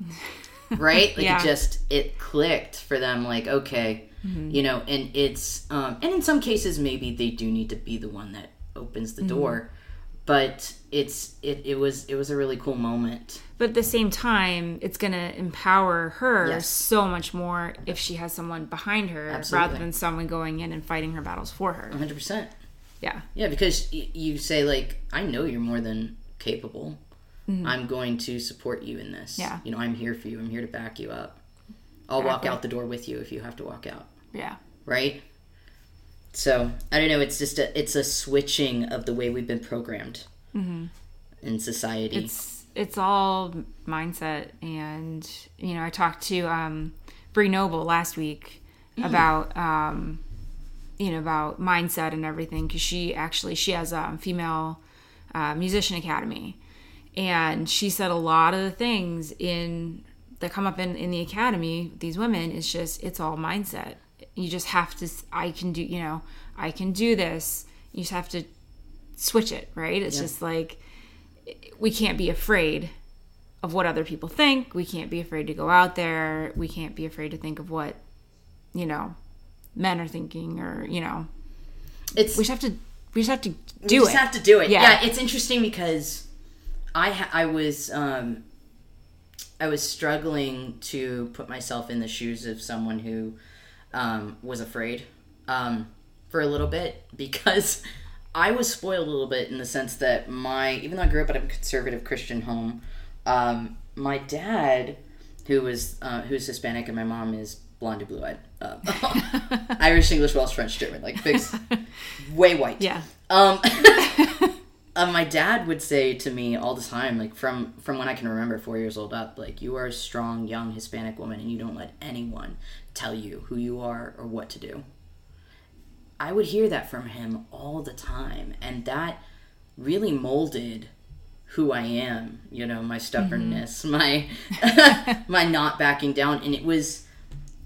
S2: right? Like
S1: Yeah.
S2: it just it clicked for them. Like okay,
S1: Mm-hmm.
S2: you know, and it's um, and in some cases maybe they do need to be the one that opens the
S1: Mm-hmm.
S2: door, but it's it it was it was a really cool moment.
S1: But at the same time, it's going to empower her
S2: Yes.
S1: so much more if she has someone behind her
S2: Absolutely.
S1: rather than someone going in and fighting her battles for her.
S2: One hundred percent.
S1: Yeah.
S2: Yeah, because y- you say like, I know you're more than capable. I'm going to support you in this.
S1: Mm-hmm. Yeah.
S2: You know, I'm here for you. I'm here to back you up. I'll walk out the door with you if you have to walk out.
S1: Yeah.
S2: Right? So I don't know. It's just a it's a switching of the way we've been programmed in society.
S1: Mm-hmm. It's it's all mindset and you know, I talked to um Bree Noble last week about um you know about mindset and everything because she actually she has a um, female uh, musician academy and she said a lot of the things in that come up in in the academy these women is just it's all mindset. You just have to i can do you know i can do this. You just have to switch it right? It's just like we can't be afraid of what other people think. We can't be afraid to go out there. We can't be afraid to think of what you know men are thinking or you know.
S2: It's
S1: we just have to we just have to do it.
S2: we just
S1: it.
S2: have to do it.
S1: Yeah.
S2: Yeah, it's interesting because I ha- I was um, I was struggling to put myself in the shoes of someone who um, was afraid um, for a little bit because I was spoiled a little bit in the sense that my even though I grew up in a conservative Christian home, um, my dad who was uh, who's Hispanic and my mom is blonde and blue eyed, uh, Irish, English, Welsh, French, German, like big, way white.
S1: yeah
S2: Um, uh, my dad would say to me all the time, like from from when I can remember, four years old up, like you are a strong young Hispanic woman, and you don't let anyone tell you who you are or what to do. I would hear that from him all the time, and that really molded who I am. You know, my stubbornness, my my not backing down, and it was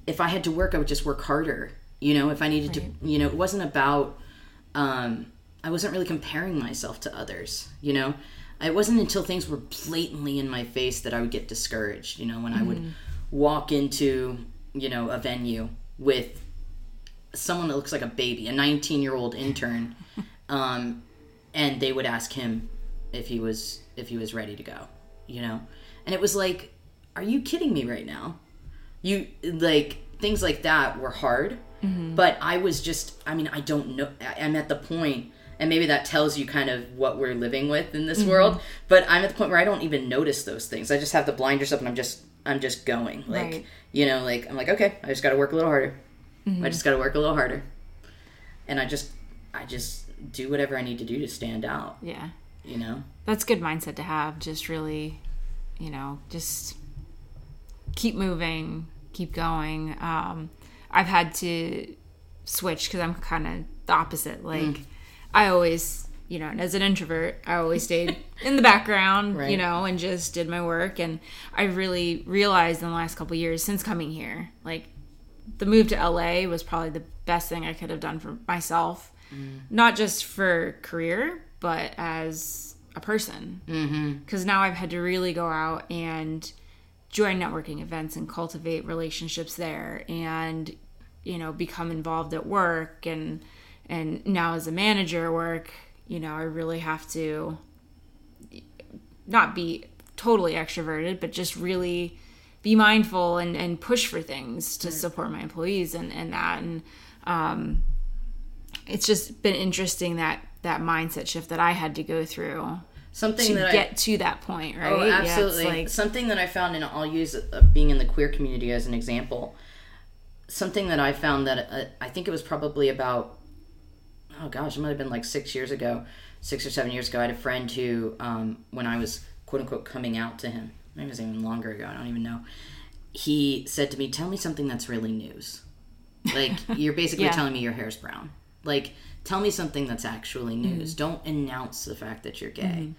S2: if I had to work, I would just work harder. You know, if I needed to, you know, it wasn't about. Um, I wasn't really comparing myself to others. You know, it wasn't until things were blatantly in my face that I would get discouraged. You know, when I would walk into you know a venue with someone that looks like a baby, a 19 year old intern, um, and they would ask him if he was if he was ready to go. You know, and it was like, are you kidding me right now? You like things like that were hard, but I was just. I mean, I don't know. I- I'm at the point. And maybe that tells you kind of what we're living with in this world. But I'm at the point where I don't even notice those things. I just have the blinders up and I'm just I'm just going. Like
S1: Right.
S2: you know, like I'm like, okay, I just gotta work a little harder. I just gotta work a little harder. And I just I just do whatever I need to do to stand out,
S1: yeah
S2: you know?
S1: that's good mindset to have just really you know just keep moving keep going um i've had to switch because i'm kind of the opposite like
S2: Mm.
S1: I always you know and as an introvert i always stayed in the background you know and just did my work. And i really realized in the last couple of years since coming here like the move to LA was probably the best thing I could have done for myself, mm-hmm. not just for career, but as a person. Mm-hmm. Because now I've had to really go out and join networking events and cultivate relationships there, and you know become involved at work and and now as a manager work, you know I really have to not be totally extroverted, but just really be mindful and, and push for things to support my employees and, and that. And um, it's just been interesting that that mindset shift that I had to go through
S2: Something
S1: to
S2: that
S1: get
S2: I
S1: to that point, right?
S2: Oh,
S1: Yeah,
S2: absolutely.
S1: like-
S2: something that I found, and I'll use uh, being in the queer community as an example. Something that I found that uh, I think it was probably about, oh gosh, it might have been like six years ago, six or seven years ago. I had a friend who, um, when I was quote unquote coming out to him, maybe it was even longer ago, I don't even know. He said to me, "Tell me something that's really news. Like you're basically
S1: Yeah.
S2: telling me your hair's brown. Like tell me something that's actually news. Don't announce the fact that you're gay."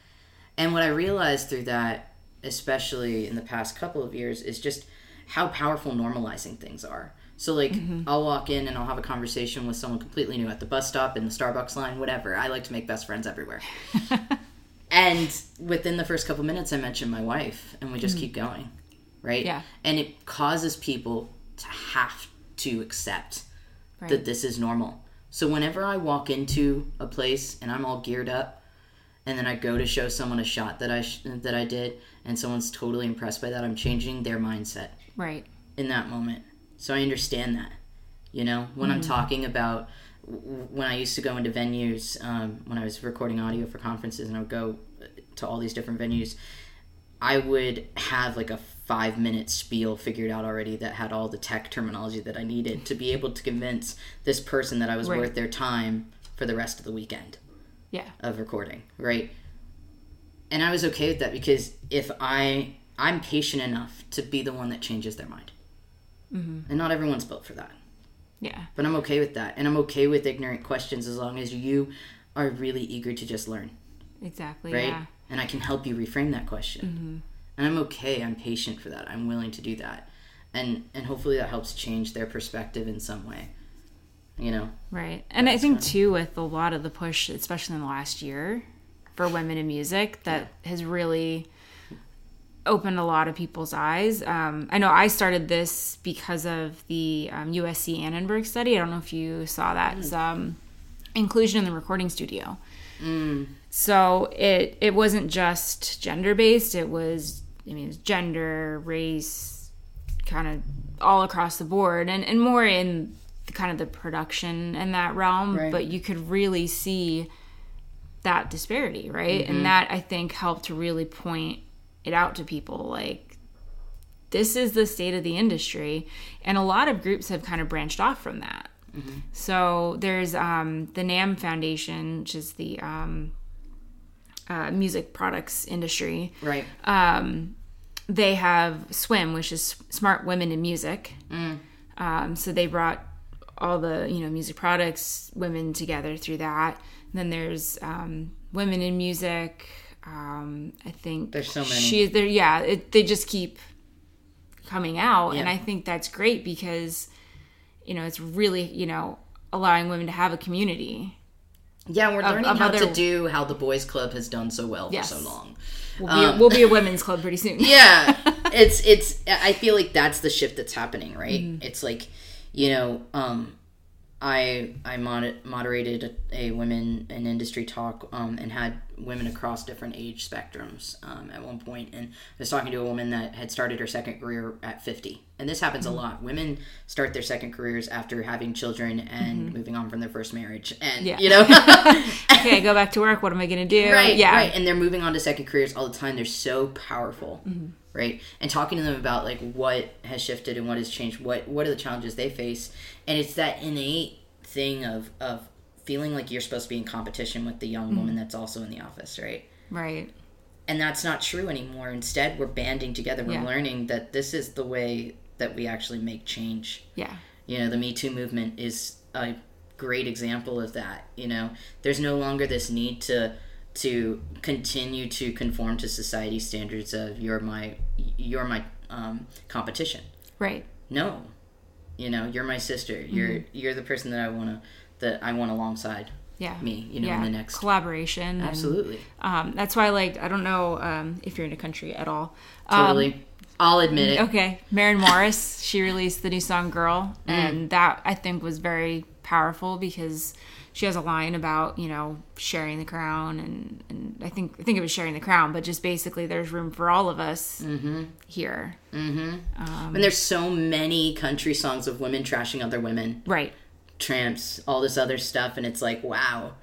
S2: And what I realized through that, especially in the past couple of years, is just how powerful normalizing things are. So, like, mm-hmm. I'll walk in and I'll have a conversation with someone completely new at the bus stop, in the Starbucks line, whatever. I like to make best friends everywhere. and within the first couple minutes, I mention my wife, and we just mm-hmm. keep going, right?
S1: Yeah.
S2: And it causes people to have to accept
S1: Right.
S2: that this is normal. So whenever I walk into a place and I'm all geared up, and then I go to show someone a shot that I sh- that I did, and someone's totally impressed by that, I'm changing their mindset
S1: right.
S2: in that moment. So I understand that. You know, when I'm talking about when I used to go into venues, um, when I was recording audio for conferences, and I would go to all these different venues, I would have like a five minute spiel figured out already that had all the tech terminology that I needed to be able to convince this person that I was
S1: Right.
S2: worth their time for the rest of the weekend
S1: Yeah.
S2: of recording, right? And I was okay with that because if I I'm patient enough to be the one that changes their mind, mm-hmm. and not everyone's built for that.
S1: Yeah.
S2: But I'm okay with that, and I'm okay with ignorant questions as long as you are really eager to just learn,
S1: Exactly.
S2: right?
S1: Yeah.
S2: And I can help you reframe that question,
S1: Mm-hmm.
S2: and I'm okay. I'm patient for that. I'm willing to do that, and and hopefully that helps change their perspective in some way. You know,
S1: Right. And I think too with a lot of the push, especially in the last year for women in music, that has really opened a lot of people's eyes. Um, I know I started this because of the um, USC Annenberg study. I don't know if you saw that. It's, um, inclusion in the recording studio. So it it wasn't just gender based. It was I mean it was gender, race, kind of all across the board, and and more in the, kind of the production and that realm.
S2: Right.
S1: But you could really see that disparity, right? And that I think helped to really point it out to people like this is the state of the industry. And a lot of groups have kind of branched off from that. So there's um, the NAMM foundation which is the um, uh, music products industry.
S2: Right?
S1: um, they have swim which is smart women in music. Um, so they brought all the you know music products women together through that. And then there's um, women in music um, i think
S2: There's so many.
S1: she there yeah it, they just keep coming out and i think that's great because you know it's really you know allowing women to have a community
S2: Yeah, we're learning
S1: of
S2: how
S1: other-
S2: to do how the boys' club has done so well
S1: Yes.
S2: for so long.
S1: we'll be, a, we'll be a women's club pretty soon
S2: yeah it's it's i feel like that's the shift that's happening right
S1: Mm-hmm.
S2: it's like you know um i i mod- moderated a, a women in industry talk um and had women across different age spectrums um at one point. And i was talking to a woman that had started her second career at 50 and this happens
S1: Mm-hmm.
S2: a lot. Women start their second careers after having children and moving on from their first marriage. And
S1: Mm-hmm. Yeah.
S2: you know?
S1: Okay go back to work. What am i gonna do?
S2: Right
S1: yeah.
S2: right. And they're moving on to second careers all the time. They're so powerful
S1: Mm-hmm.
S2: right? And talking to them about like what has shifted and what has changed what what are the challenges they face and it's that innate thing of of feeling like you're supposed to be in competition with the young woman
S1: Mm-hmm.
S2: that's also in the office right?
S1: Right.
S2: And that's not true anymore. Instead we're banding together. We're
S1: Yeah.
S2: learning that this is the way that we actually make change.
S1: Yeah.
S2: You know the me too movement is a great example of that you know? There's no longer this need to to continue to conform to society standards of you're my you're my um, competition.
S1: Right.
S2: No You know, you're my sister. You're you're the person that I want to that I want alongside
S1: yeah
S2: me. You know,
S1: yeah
S2: in the next
S1: collaboration and,
S2: absolutely,
S1: um, that's why like i don't know um, if you're in a country at all Um,
S2: totally. I'll admit it.
S1: okay Maren morris she released the new song girl
S2: Mm.
S1: and that i think was very powerful because she has a line about you know sharing the crown and, and i think i think it was sharing the crown but just basically there's room for all of us
S2: Mm-hmm.
S1: here
S2: and there's so many country songs of women trashing other women.
S1: right
S2: tramps, all this other stuff, and it's like, wow.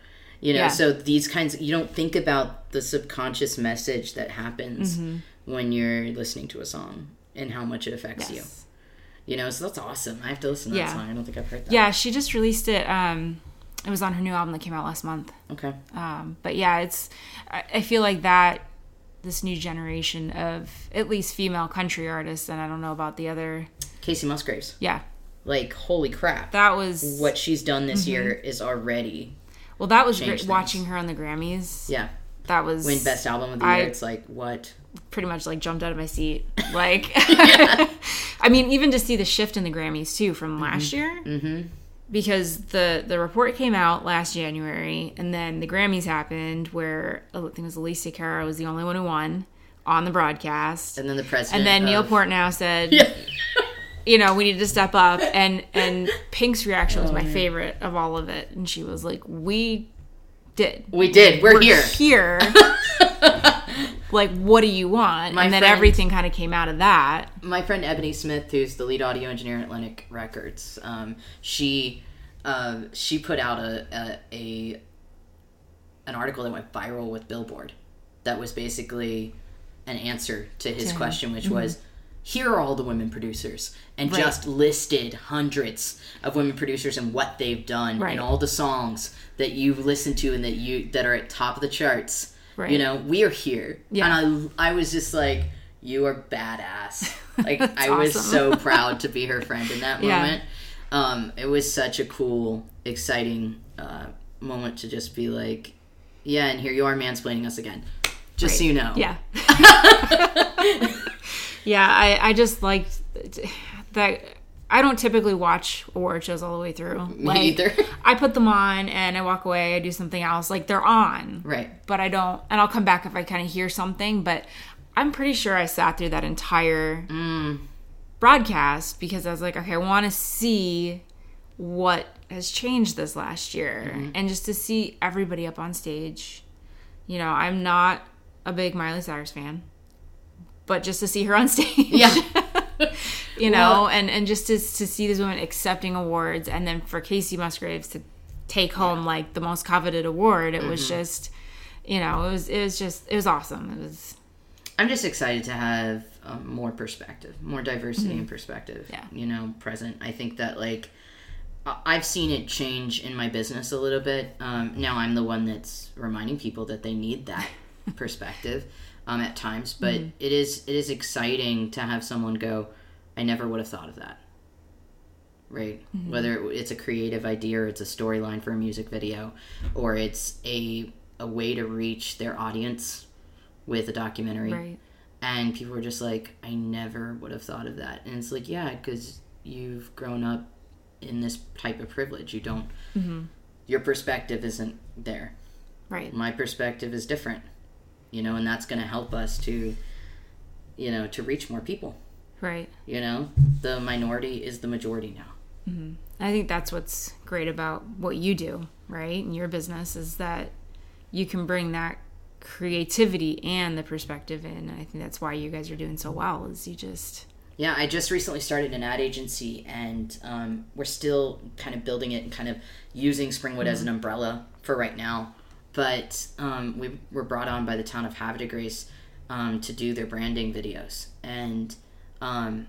S2: You know,
S1: Yeah.
S2: so these kinds you don't think about the subconscious message that happens
S1: Mm-hmm.
S2: when you're listening to a song and how much it affects you.
S1: Yes.
S2: You know, so that's awesome. I have to listen to
S1: Yeah.
S2: that song. I don't think I've heard that.
S1: yeah she just released it um it was on her new album that came out last month
S2: Okay.
S1: Um, but yeah, it's I, I feel like that this new generation of at least female country artists, and I don't know about the other.
S2: Kacey Musgraves.
S1: Yeah,
S2: Like, holy crap.
S1: that was
S2: what she's done this
S1: Mm-hmm.
S2: year is already
S1: well. That was great watching her on the Grammys.
S2: yeah.
S1: That was
S2: Win best album of the
S1: I-
S2: year. It's like what?
S1: pretty much like jumped out of my seat. Like, I mean, even to see the shift in the Grammys too from last year. Mm-hmm. Because the the report came out last January, and then the Grammys happened, where I think it was Alessia Cara was the only one who won on the broadcast.
S2: And then the president.
S1: And then Neil
S2: of-
S1: Portnow said,
S2: Yeah.
S1: you know, we need to step up. And and Pink's reaction was my
S2: Oh,
S1: favorite of all of it. And she was like, "We did.
S2: We did. We're,
S1: We're
S2: here.
S1: Here. like, what do you want?"
S2: My
S1: and then
S2: friend-
S1: everything kind of came out of that.
S2: my friend Ebonie Smith, who's the lead audio engineer at Atlantic Records, um, she uh, she put out a, a a an article that went viral with Billboard that was basically an answer to his question, which was. Here are all the women producers, and
S1: Mm-hmm. Right.
S2: just listed hundreds of women producers and what they've done,
S1: Right.
S2: and all the songs that you've listened to and that you that are at top of the charts.
S1: Right.
S2: You know, we are here,
S1: Yeah.
S2: and I I was just like, you are badass. Like I was so proud to be her friend in that
S1: Yeah.
S2: moment. Um, it was such a cool, exciting uh, moment to just be like, yeah, and here you are mansplaining us again. Just so you know.
S1: Yeah. yeah, I, I just liked that. I don't typically watch award shows all the way through.
S2: Me either.
S1: I put them on and I walk away. I do something else. Like they're on,
S2: Right.
S1: but I don't. And I'll come back if I kind of hear something. But I'm pretty sure I sat through that entire
S2: Mm.
S1: broadcast because I was like, okay, I want to see what has changed this last year,
S2: Mm-hmm.
S1: and just to see everybody up on stage. You know, I'm not a big Miley Cyrus fan, but just to see her on stage,
S2: Yeah.
S1: you know,
S2: Well-
S1: and and just to to see these women accepting awards, and then for Kacey Musgraves to take home like the most coveted award, it
S2: Mm-hmm.
S1: was just, you know, it was it was just it was awesome. It was
S2: I'm just excited to have um, more perspective, more diversity and perspective.
S1: Mm-hmm. Yeah.
S2: You know, present. I think that like I've seen it change in my business a little bit. Um, now I'm the one that's reminding people that they need that perspective um, at times, but
S1: Mm-hmm.
S2: it is it is exciting to have someone go, "I never would have thought of that." Right.
S1: Mm-hmm.
S2: Whether it's a creative idea or it's a storyline for a music video, or it's a a way to reach their audience with a documentary
S1: right.
S2: and people are just like i never would have thought of that and it's like yeah because you've grown up in this type of privilege you don't your perspective isn't there
S1: Right.
S2: my perspective is different you know and that's going to help us to you know to reach more people
S1: Right.
S2: you know the minority is the majority now
S1: I think that's what's great about what you do, right? In your business is that you can bring that creativity and the perspective in. I think that's why you guys are doing so well is you just
S2: Yeah, I just recently started an ad agency, and um, we're still kind of building it and kind of using Springwood as an umbrella for right now. But um, we were brought on by the town of Havre Grace um, to do their branding videos, and um,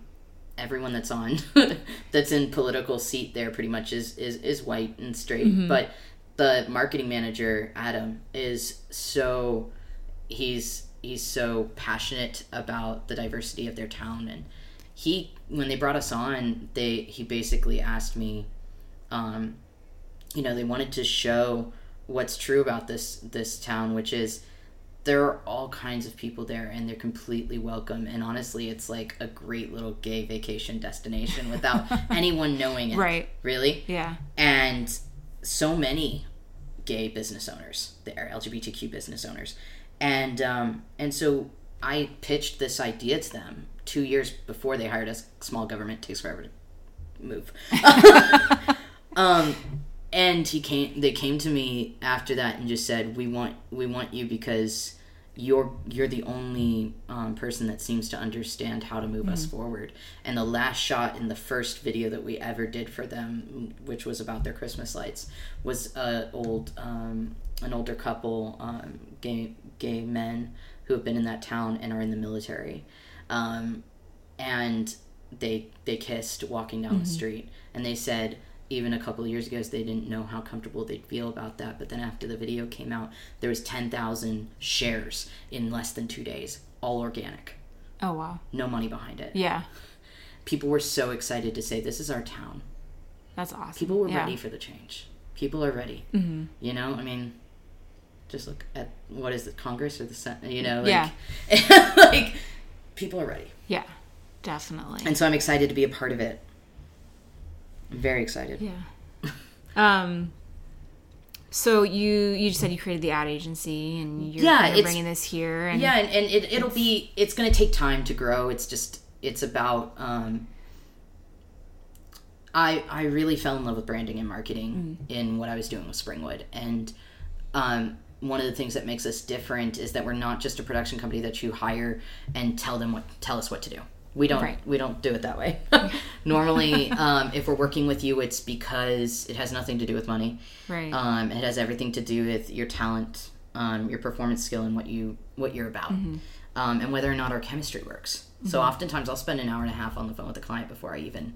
S2: everyone that's on that's in political seat there pretty much is is, is white and straight. But the marketing manager Adam is so he's he's so passionate about the diversity of their town. And he when they brought us on they he basically asked me um you know they wanted to show what's true about this this town which is there are all kinds of people there and they're completely welcome. And honestly it's like a great little gay vacation destination without anyone knowing it.
S1: Right.
S2: really?
S1: Yeah.
S2: and so many gay business owners there lgbtq business owners. And um, and so i pitched this idea to them two years before they hired us. Small government takes forever to move. Um, and he came they came to me after that and just said we want we want you because you're you're the only um, person that seems to understand how to move us forward. And the last shot in the first video that we ever did for them which was about their christmas lights was a old um, an older couple um, gay gay men who have been in that town and are in the military. Um, and they they kissed walking down the street. And they said even a couple of years ago they didn't know how comfortable they'd feel about that but then after the video came out there was 10,000 shares in less than 2 days all organic
S1: Oh wow.
S2: no money behind it
S1: Yeah.
S2: people were so excited to say this is our town
S1: That's awesome.
S2: people were
S1: yeah.
S2: ready for the change people are ready mm-hmm. you know i mean just look at what is it congress or the senate you know like,
S1: Yeah.
S2: like people are ready
S1: Yeah. Definitely.
S2: and so i'm excited to be a part of it very excited
S1: Yeah. Um. So you you just said you created the ad agency and you're
S2: Yeah, it's-
S1: bringing this here and
S2: yeah and, and it, it'll be it's going to take time to grow it's just it's about um i i really fell in love with branding and marketing in what i was doing with springwood and um one of the things that makes us different is that we're not just a production company that you hire and tell them what tell us what to do we don't
S1: Right.
S2: we don't do it that way. Normally um, if we're working with you it's because it has nothing to do with money.
S1: Right.
S2: um, it has everything to do with your talent, um, your performance skill, and what you what you're about, um, and whether or not our chemistry works. So oftentimes I'll spend an hour and a half on the phone with the client before I even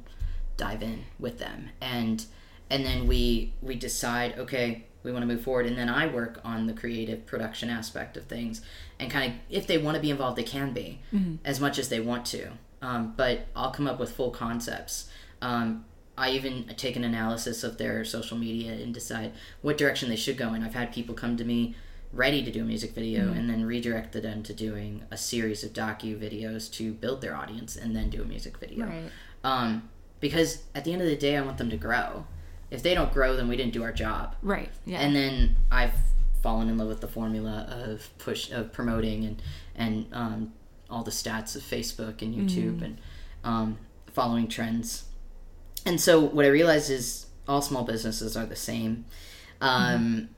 S2: dive in with them, and and then we we decide okay we want to move forward, and then I work on the creative production aspect of things, and kind of if they want to be involved, they can be as much as they want to. Um, but I'll come up with full concepts. Um, I even take an analysis of their social media and decide what direction they should go in. I've had people come to me ready to do a music video and then redirect them to doing a series of docu videos to build their audience and then do a music video.
S1: right.
S2: Um, because at the end of the day, I want them to grow. If they don't grow, then we didn't do our job.
S1: Right. Yeah.
S2: And then I've fallen in love with the formula of push of promoting and and um, all the stats of Facebook and YouTube and um, following trends. And so what I realized is all small businesses are the same. Um,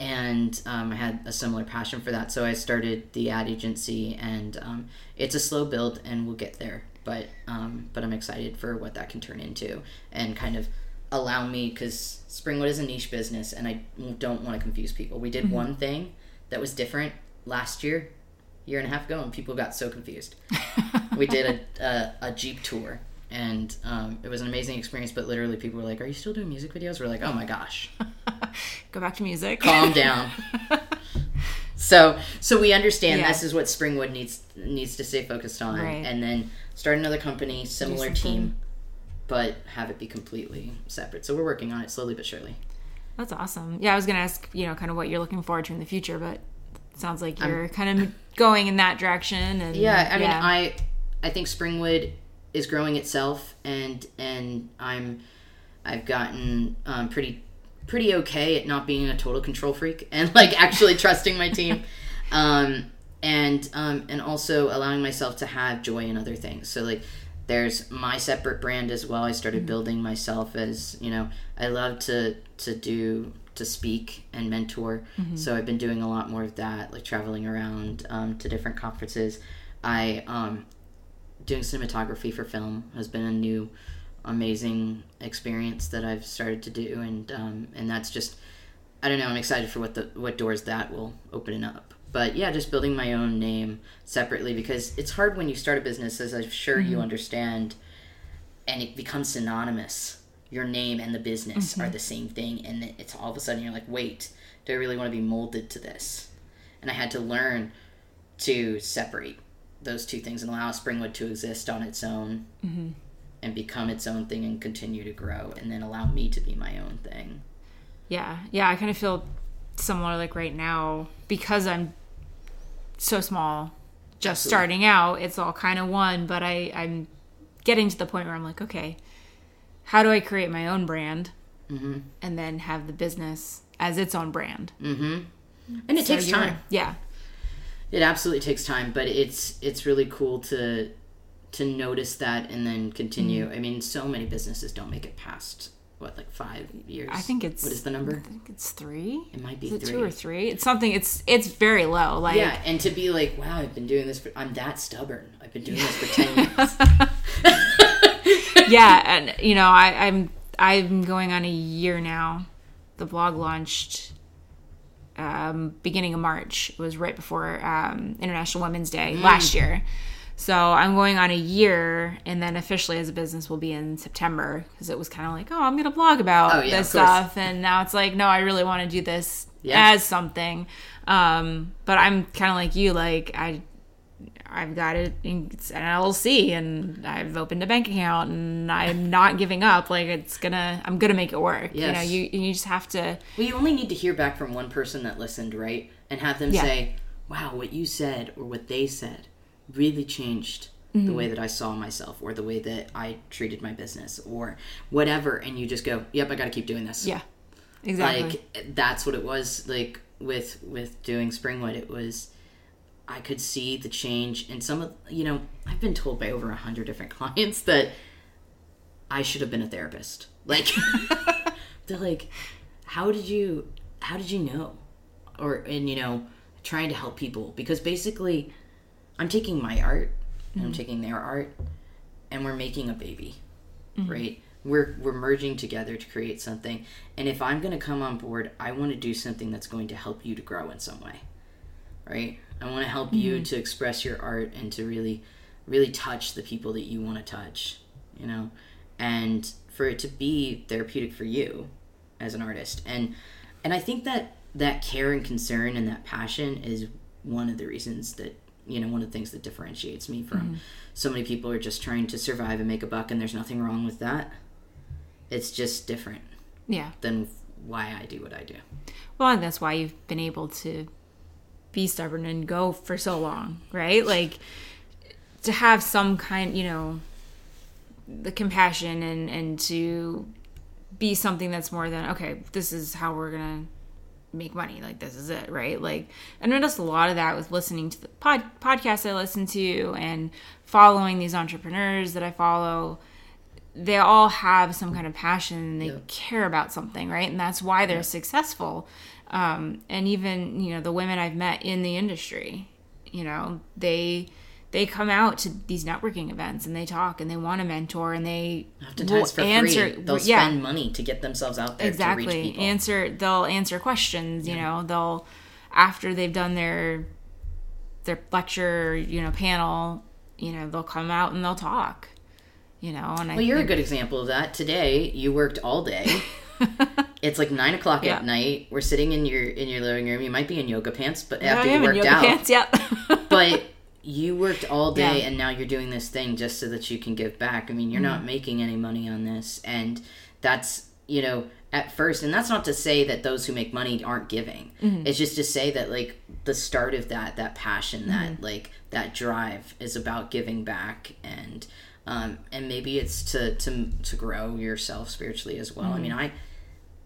S2: And um, I had a similar passion for that, so I started the ad agency, and um, it's a slow build, and we'll get there. But um, but I'm excited for what that can turn into, and kind of allow me because Springwood is a niche business, and I don't want to confuse people. We did one thing that was different last year, year and a half ago, and people got so confused. we did a, a, a Jeep tour, and um, it was an amazing experience. But literally, people were like, "Are you still doing music videos?" We're like, "Oh my gosh,
S1: Go back to music.
S2: calm down." so so we understand
S1: Yeah.
S2: this is what Springwood needs needs to stay focused on,
S1: Right.
S2: and then start another company, similar team, but have it be completely separate. So we're working on it slowly but surely.
S1: That's awesome. Yeah, I was gonna ask, you know, kind of what you're looking forward to in the future, but sounds like you're kind of going in that direction. And
S2: Yeah, I mean, I I think Springwood is growing itself, and and I'm I've gotten um, pretty pretty okay at not being a total control freak and like actually trusting my team, um, and um, and also allowing myself to have joy in other things. So like. There's my separate brand as well. I started building myself as you know. I love to to do to speak and mentor. So I've been doing a lot more of that, like traveling around um, to different conferences. I um, doing cinematography for film has been a new amazing experience that I've started to do, and um, and that's just I don't know. I'm excited for what the what doors that will open up. But yeah, just building my own name separately because it's hard when you start a business, as I'm sure you understand, and it becomes synonymous. Your name and the business are mm-hmm. the same thing, and it's all of a sudden you're like, wait, do I really want to be molded to this? And I had to learn to separate those two things and allow Springwood to exist on its own mm-hmm. and become its own thing and continue to grow, and then allow me to be my own thing.
S1: yeah, yeah, I kind of feel similar like right now because I'm so small, just starting out. It's all kind of one, but I I'm getting to the point where I'm like, okay, how do I create my own brand,
S2: Mm-hmm.
S1: and then have the business as its own brand?
S2: And it
S1: So
S2: takes time.
S1: Yeah,
S2: It absolutely takes time, but it's it's really cool to to notice that and then continue.
S1: Mm-hmm.
S2: I mean, so many businesses don't make it past what like five years.
S1: I think it's
S2: what is the number?
S1: I think it's three.
S2: It might be
S1: Is it
S2: three.
S1: two or three? It's something. It's it's very low. Like
S2: Yeah, and to be like, wow, I've been doing this for. I'm that stubborn. I've been doing this for ten years.
S1: yeah, and you know, I, I'm I'm going on a year now. The blog launched um, beginning of March. It was right before um, International Women's Day last year. So I'm going on a year, and then officially as a business will be in September because it was kind of like, oh, I'm going to blog about
S2: Oh, yeah,
S1: this stuff, and now it's like, no, I really want to do this
S2: Yeah.
S1: as something. Um, but I'm kind of like you, like I I've got it. It's an LLC, and I've opened a bank account, and I'm not giving up. Like it's gonna, I'm gonna make it work. You know, you you just have to.
S2: well, you only need to hear back from one person that listened, right? And have them
S1: Yeah.
S2: say, wow, what you said or what they said really changed the
S1: Mm-hmm.
S2: way that I saw myself or the way that I treated my business or whatever. And you just go, yep, I got to keep doing this.
S1: Yeah, exactly.
S2: like that's what it was like with with doing springwood it was i could see the change and some of you know i've been told by over a hundred different clients that i should have been a therapist. Like they're like how did you how did you know? Or and you know trying to help people. Because basically i'm taking my art and i'm mm-hmm. taking their art and we're making a baby mm-hmm. right? We're we're merging together to create something. And if i'm going to come on board i want to do something that's going to help you to grow in some way right? I want to help you mm-hmm. to express your art and to really really touch the people that you want to touch you know? And for it to be therapeutic for you as an artist. And and i think that that care and concern and that passion is one of the reasons that you know one of the things that differentiates me from mm-hmm. so many people are just trying to survive and make a buck and there's nothing wrong with that. It's just different
S1: yeah.
S2: than why i do what i do.
S1: Well, and that's why you've been able to be stubborn and go for so long, right? Like to have some kind, you know, the compassion and and to be something that's more than okay, this is how we're gonna make money. Like this is it, right? Like I noticed a lot of that with listening to the pod podcasts I listen to and following these entrepreneurs that I follow they all have some kind of passion and they
S2: Yeah.
S1: care about something, right? And that's why they're successful. Um, and even you know the women I've met in the industry, you know they they come out to these networking events and they talk and they want to mentor and they
S2: oftentimes for
S1: answer
S2: free they'll
S1: yeah.
S2: spend money to get themselves out there to reach
S1: exactly. answer they'll answer questions you know they'll after they've done their their lecture you know panel you know they'll come out and they'll talk you know and I
S2: well you're a good example of that. Today you worked all day it's like nine o'clock
S1: Yeah.
S2: at night we're sitting in your in your living room you might be in yoga pants but
S1: I
S2: after you worked
S1: yoga
S2: out
S1: pants, yep.
S2: but you worked all day
S1: Yeah.
S2: and now you're doing this thing just so that you can give back. I mean, you're
S1: Mm-hmm.
S2: not making any money on this and that's, you know, at first and that's not to say that those who make money aren't giving.
S1: Mm-hmm.
S2: It's just to say that like the start of that that passion, that
S1: Mm-hmm.
S2: like that drive is about giving back and um and maybe it's to to to grow yourself spiritually as well. I mean,
S1: Mm-hmm.
S2: I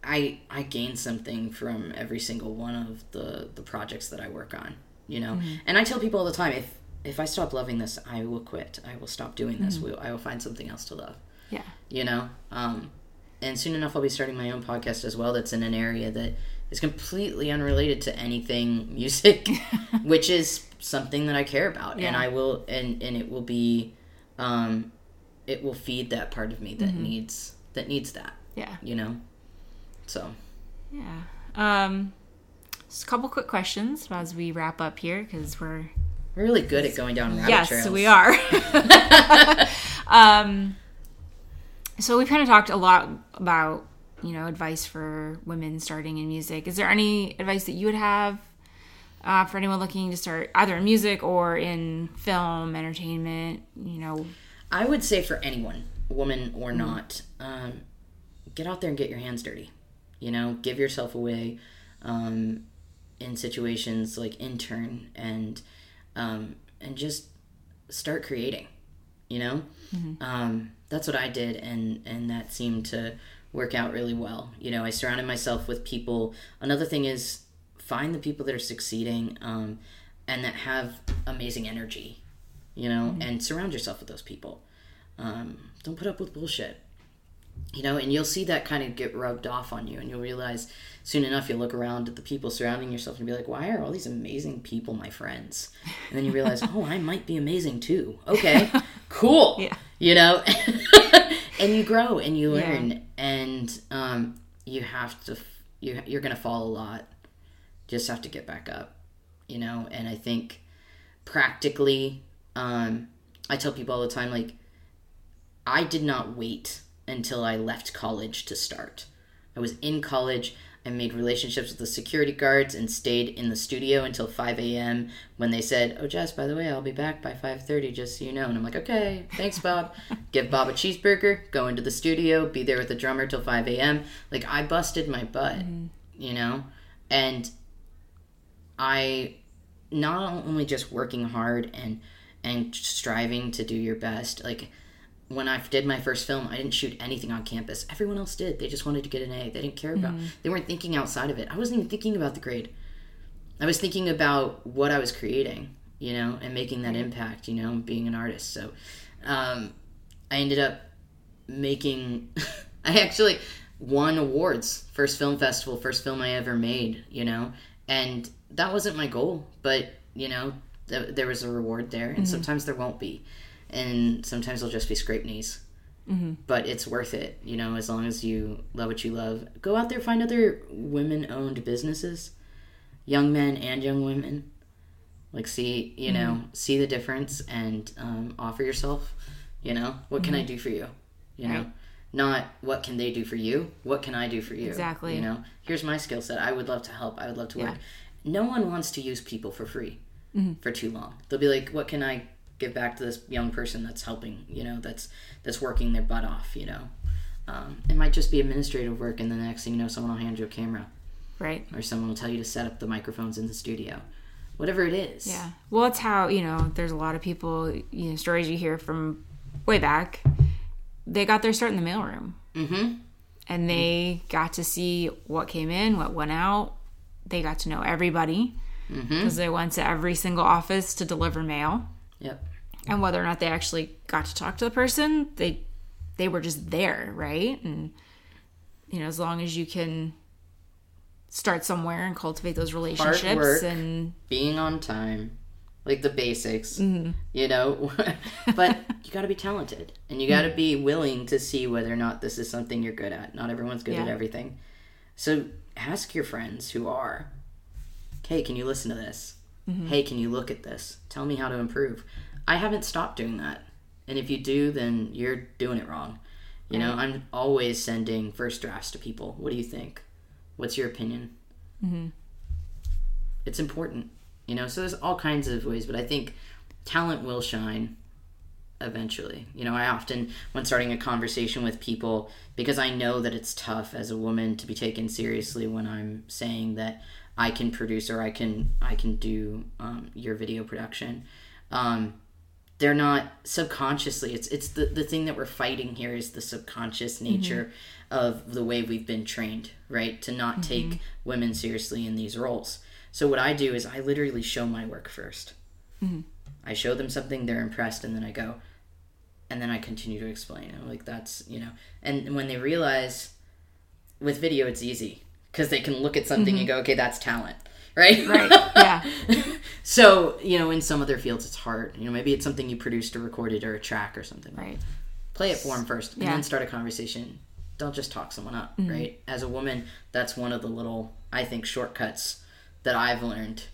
S2: I I gain something from every single one of the the projects that I work on, you know.
S1: Mm-hmm.
S2: And I tell people all the time if if I stop loving this, I will quit. I will stop doing
S1: Mm-hmm.
S2: this. We'll, I will find something else to love,
S1: yeah.
S2: you know. Um and soon enough I'll be starting my own podcast as well that's in an area that is completely unrelated to anything music, which is something that I care about
S1: Yeah.
S2: and I will and and it will be um it will feed that part of me that
S1: Mm-hmm.
S2: needs that needs that,
S1: Yeah.
S2: you know. So,
S1: Yeah. Um, just a couple quick questions as we wrap up here because we're
S2: We're really good at going down rabbit
S1: yes,
S2: trails.
S1: we are. um, so we've kind of talked a lot about you know advice for women starting in music. Is there any advice that you would have uh, for anyone looking to start either in music or in film, entertainment? You know,
S2: I would say for anyone, woman or
S1: Mm-hmm.
S2: not, um, get out there and get your hands dirty. You know, give yourself away. Um, in situations like intern and um, and just start creating. You know, um, that's what I did, and and that seemed to work out really well. You know, I surrounded myself with people. Another thing is find the people that are succeeding um, and that have amazing energy. You know, and surround yourself with those people. Um, don't put up with bullshit. You know and you'll see that kind of get rubbed off on you and you'll realize soon enough you'll look around at the people surrounding yourself and be like why are all these amazing people my friends? And then you realize oh i might be amazing too. Okay cool.
S1: Yeah.
S2: you know? And you grow and you learn and um, you have to you, you're gonna fall a lot just have to get back up you know? And i think practically um, i tell people all the time like i did not wait until i left college to start. I was in college i made relationships with the security guards and stayed in the studio until 5 a.m when they said oh jess by the way i'll be back by 5.30 just so you know. And i'm like okay thanks bob. Give bob a cheeseburger go into the studio be there with the drummer till 5 a.m like i busted my butt you know? And I not only just working hard and and striving to do your best like when I did my first film, I didn't shoot anything on campus. Everyone else did. They just wanted to get an A. They didn't care about. They weren't thinking outside of it. I wasn't even thinking about the grade. I was thinking about what I was creating, you know, and making that impact, you know, being an artist. So, um, I ended up making. I actually won awards. First film festival, first film I ever made, you know, and that wasn't my goal, but you know, th- there was a reward there, and mm-hmm. sometimes there won't be, and sometimes it'll just be scrape knees. Mm-hmm. But it's worth it, you know, as long as you love what you love. Go out there, find other women-owned businesses, young men and young women. Like, see, you know, mm-hmm. see the difference and um, offer yourself. You know, what can I do for you? You know,
S1: Right.
S2: not what can they do for you. What can I do for you?
S1: Exactly.
S2: You know, here's my skill set. I would love to help. I would love to work. No one wants to use people for free for too long. They'll be like, what can I give back to this young person that's helping? You know, that's that's working their butt off. You know, um, it might just be administrative work, and the next thing you know, someone will hand you a camera,
S1: Right.
S2: or someone will tell you to set up the microphones in the studio. Whatever it is.
S1: Yeah. Well, it's how, you know, there's a lot of people, you know, stories you hear from way back. They got their start in the mailroom
S2: Mm-hmm.
S1: and they got to see what came in, what went out. They got to know everybody because they went to every single office to deliver mail.
S2: Yep.
S1: And whether or not they actually got to talk to the person, they they were just there, right? And you know, as long as you can start somewhere and cultivate those relationships
S2: work.
S1: and
S2: Being on time, like the basics.
S1: Mm-hmm.
S2: You know, but you got to be talented, and you got
S1: Mm.
S2: to be willing to see whether or not this is something you're good at. Not everyone's good at everything. So ask your friends who are. Hey, can you listen to this?
S1: Mm-hmm.
S2: Hey, can you look at this? Tell me how to improve. I haven't stopped doing that. And if you do, then you're doing it wrong. You know, I'm always sending first drafts to people. What do you think? What's your opinion?
S1: Mm-hmm.
S2: It's important. You know, so there's all kinds of ways, but I think talent will shine eventually. You know, I often, when starting a conversation with people, because I know that it's tough as a woman to be taken seriously when I'm saying that I can produce or I can I can do um, your video production. Um, they're not subconsciously. It's it's the the thing that we're fighting here is the subconscious nature of the way we've been trained, right? To not take women seriously in these roles. So what I do is I literally show my work 1st I show them something, they're impressed, and then I go, and then I continue to explain. I'm like, that's, you know, and when they realize with video, it's easy because they can look at something and mm-hmm. go, okay, that's talent, right?
S1: Right, yeah.
S2: so, you know, in some other fields, it's hard. You know, maybe it's something you produced or recorded or a track or something.
S1: right.
S2: Play it for them first and
S1: Yeah.
S2: then start a conversation. Don't just talk someone up, mm-hmm. right? As a woman, that's one of the little, I think, shortcuts that I've learned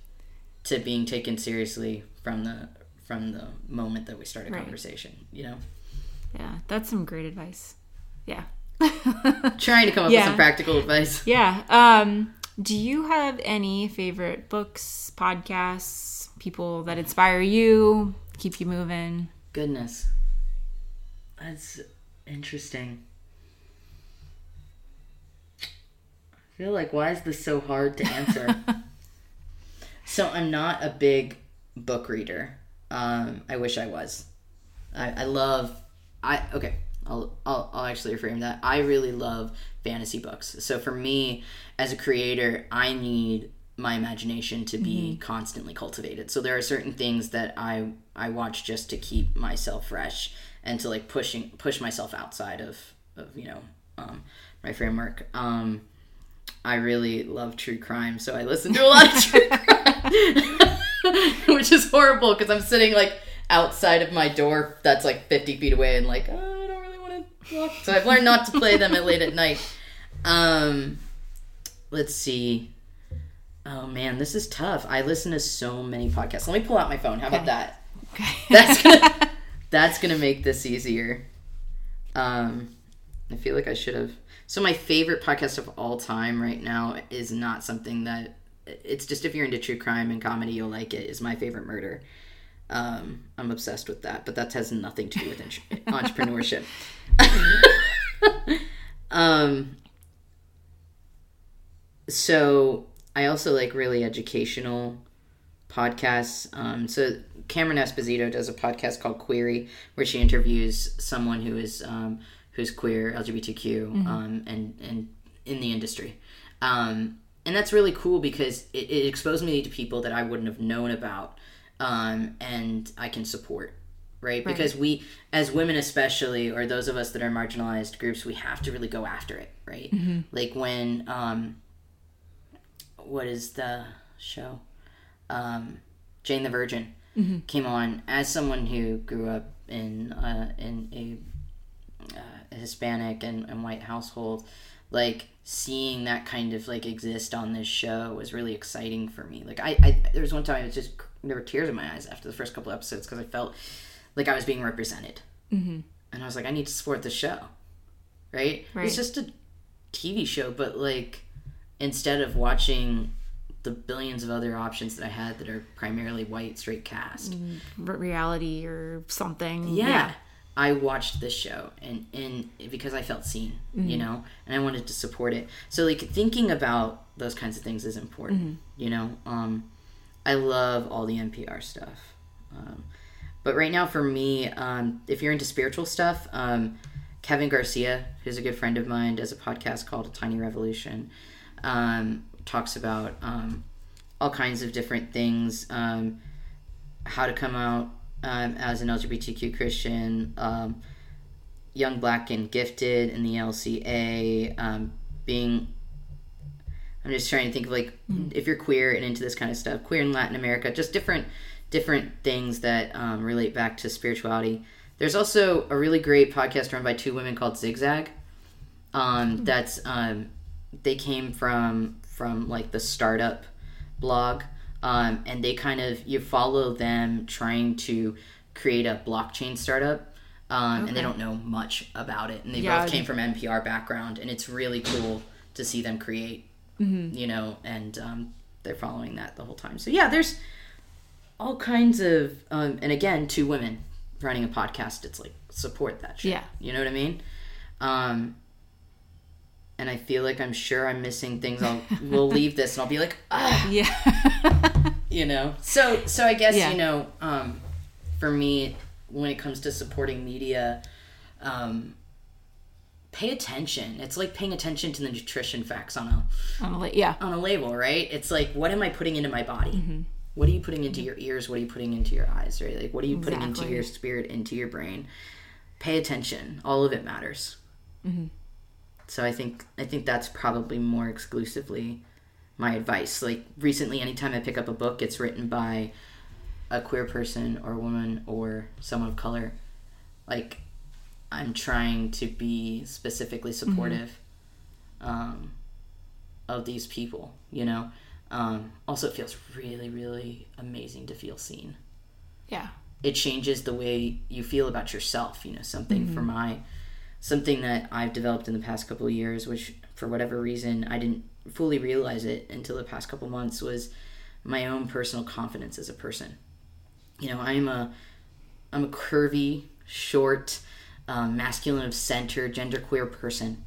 S2: to being taken seriously from the from the moment that we start a
S1: Right.
S2: conversation. You know,
S1: Yeah, that's some great advice. Yeah.
S2: trying to come up with some practical advice.
S1: Yeah. Um, do you have any favorite books, podcasts, people that inspire you, keep you moving?
S2: Goodness, that's interesting. I feel like why is this so hard to answer? So I'm not a big book reader. Um, I wish I was. I, I love. I okay. I'll, I'll I'll actually reframe that. I really love fantasy books. So for me, as a creator, I need my imagination to be mm-hmm. constantly cultivated. So there are certain things that I I watch just to keep myself fresh and to like pushing push myself outside of of you know um, my framework. Um, I really love true crime, so I listen to a lot of true crime, which is horrible because I'm sitting like outside of my door that's like 50 feet away and like oh, I don't really want to walk. So I've learned not to play them at late at night. Um, let's see. Oh man, this is tough. I listen to so many podcasts. Let me pull out my phone. How okay. about that? Okay. That's gonna that's gonna make this easier. Um, I feel like I should have. So my favorite podcast of all time right now is not something that it's just if you're into true crime and comedy, you'll like it. Is my favorite murder. Um, I'm obsessed with that, but that has nothing to do with entrepreneurship. um, so I also like really educational podcasts. Um, so Cameron Esposito does a podcast called Queery, where she interviews someone who is um, who's queer, LGBTQ, mm-hmm. um, and and in the industry. Um, and that's really cool because it, it, exposed me to people that I wouldn't have known about, um, and I can support. Right? right? Because we, as women especially, or those of us that are marginalized groups, we have to really go after it, right? Mm-hmm. Like when um, what is the show? Um, Jane the Virgin mm-hmm. came on as someone who grew up in uh, in a, uh, Hispanic and, and white household. Like seeing that kind of like exist on this show was really exciting for me. Like I, I there was one time I was just there were tears in my eyes after the first couple episodes because I felt like I was being represented, mm-hmm. and I was like, I need to support the show, right? right? It's just a TV show, but like instead of watching the billions of other options that I had that are primarily white straight cast mm,
S1: reality or something
S2: yeah, yeah. I watched this show and and because I felt seen mm-hmm. you know and I wanted to support it so like thinking about those kinds of things is important mm-hmm. you know um I love all the NPR stuff um, but right now for me um if you're into spiritual stuff um Kevin Garcia who's a good friend of mine does a podcast called A Tiny Revolution um, talks about um, all kinds of different things, um, how to come out um, as an LGBTQ Christian, um, young, black, and gifted in the LCA, um, being. I'm just trying to think of like mm-hmm. if you're queer and into this kind of stuff, queer in Latin America, just different different things that relate back to spirituality. There's also a really great podcast run by two women called Zig Zag. Um, mm-hmm. That's um, they came from from like the startup blog um, and they kind of you follow them trying to create a blockchain startup um, okay. and they don't know much about it and they yeah, both came from npr background and it's really cool to see them create mm-hmm. you know and um, they're following that the whole time so yeah there's all kinds of um, and again two women running a podcast it's like support that shit. yeah you know what i mean um, and I feel like I'm sure I'm missing things. I'll we'll leave this and I'll be like, ah, yeah, you know. So so I guess yeah. you know, um, for me, when it comes to supporting media, um, pay attention. It's like paying attention to the nutrition facts on a
S1: on a yeah
S2: on a label, right? It's like what am I putting into my body? Mm-hmm. What are you putting into your ears? What are you putting into your eyes? Right? Like what are you putting into your spirit, into your brain? Pay attention. All of it matters. Mm-hmm so I think I think that's probably more exclusively my advice. Like recently, anytime I pick up a book, it's written by a queer person or a woman or someone of color. Like I'm trying to be specifically mm-hmm. supportive mm-hmm. um, of these people. You know. Um, also, it feels really, really amazing to feel seen.
S1: Yeah.
S2: It changes the way you feel about yourself. You know, something mm-hmm. for my something that I've developed in the past couple of years, which for whatever reason I didn't fully realize it until the past couple months, was my own personal confidence as a person. You know, I'm a I'm a curvy, short, um, masculine of center, genderqueer person,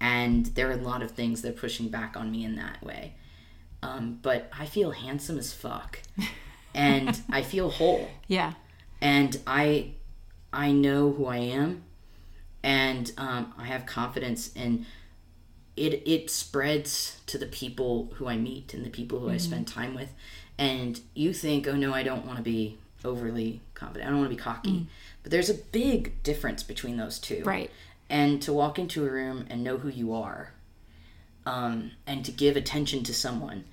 S2: and there are a lot of things that are pushing back on me in that way. um, but I feel handsome as fuck, and I feel whole,
S1: Yeah.
S2: and I I know who I am, and um, I have confidence and it it spreads to the people who I meet and the people who I spend time with. And you think, oh no, I don't want to be overly confident. I don't want to be cocky. But there's a big difference between those two.
S1: Right.
S2: And to walk into a room and know who you are, um, and to give attention to someone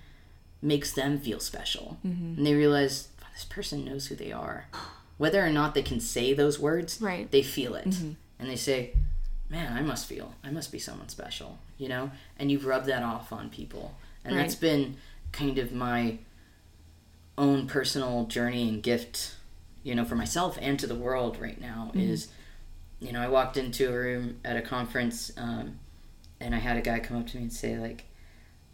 S2: makes them feel special. And they realize, "Wow, this person knows who they are. Whether or not they can say those words,
S1: Right.
S2: they feel it. And they say, man, I must feel, I must be someone special, you know? And you've rubbed that off on people. And
S1: Right.
S2: that's been kind of my own personal journey and gift, you know, for myself and to the world right now is, you know, I walked into a room at a conference um, and I had a guy come up to me and say, like,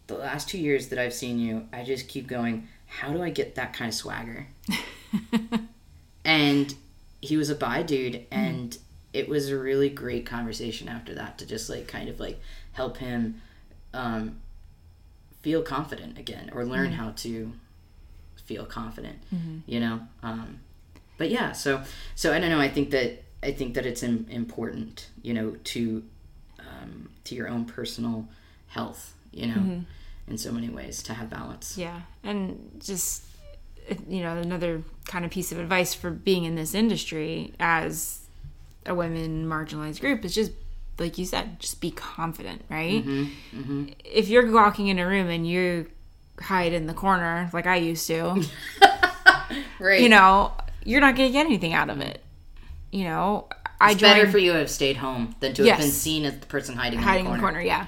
S2: the last two years that I've seen you, I just keep going, how do I get that kind of swagger? and he was a bi dude and it was a really great conversation after that to just like kind of like help him um, feel confident again or learn how to feel confident you know? Um, but yeah so so i don't know i think that i think that it's im- important you know to um, to your own personal health you know in so many ways to have balance.
S1: Yeah, and just you know another kind of piece of advice for being in this industry as a women marginalized group is just like you said, just be confident, right? If you're walking in a room and you hide in the corner like I used to,
S2: right
S1: you know, you're not going to get anything out of it. You know, I
S2: it's
S1: joined
S2: better for you to have stayed home than to have been seen as the person hiding,
S1: hiding
S2: in
S1: in
S2: the
S1: the
S2: corner.
S1: corner. Yeah,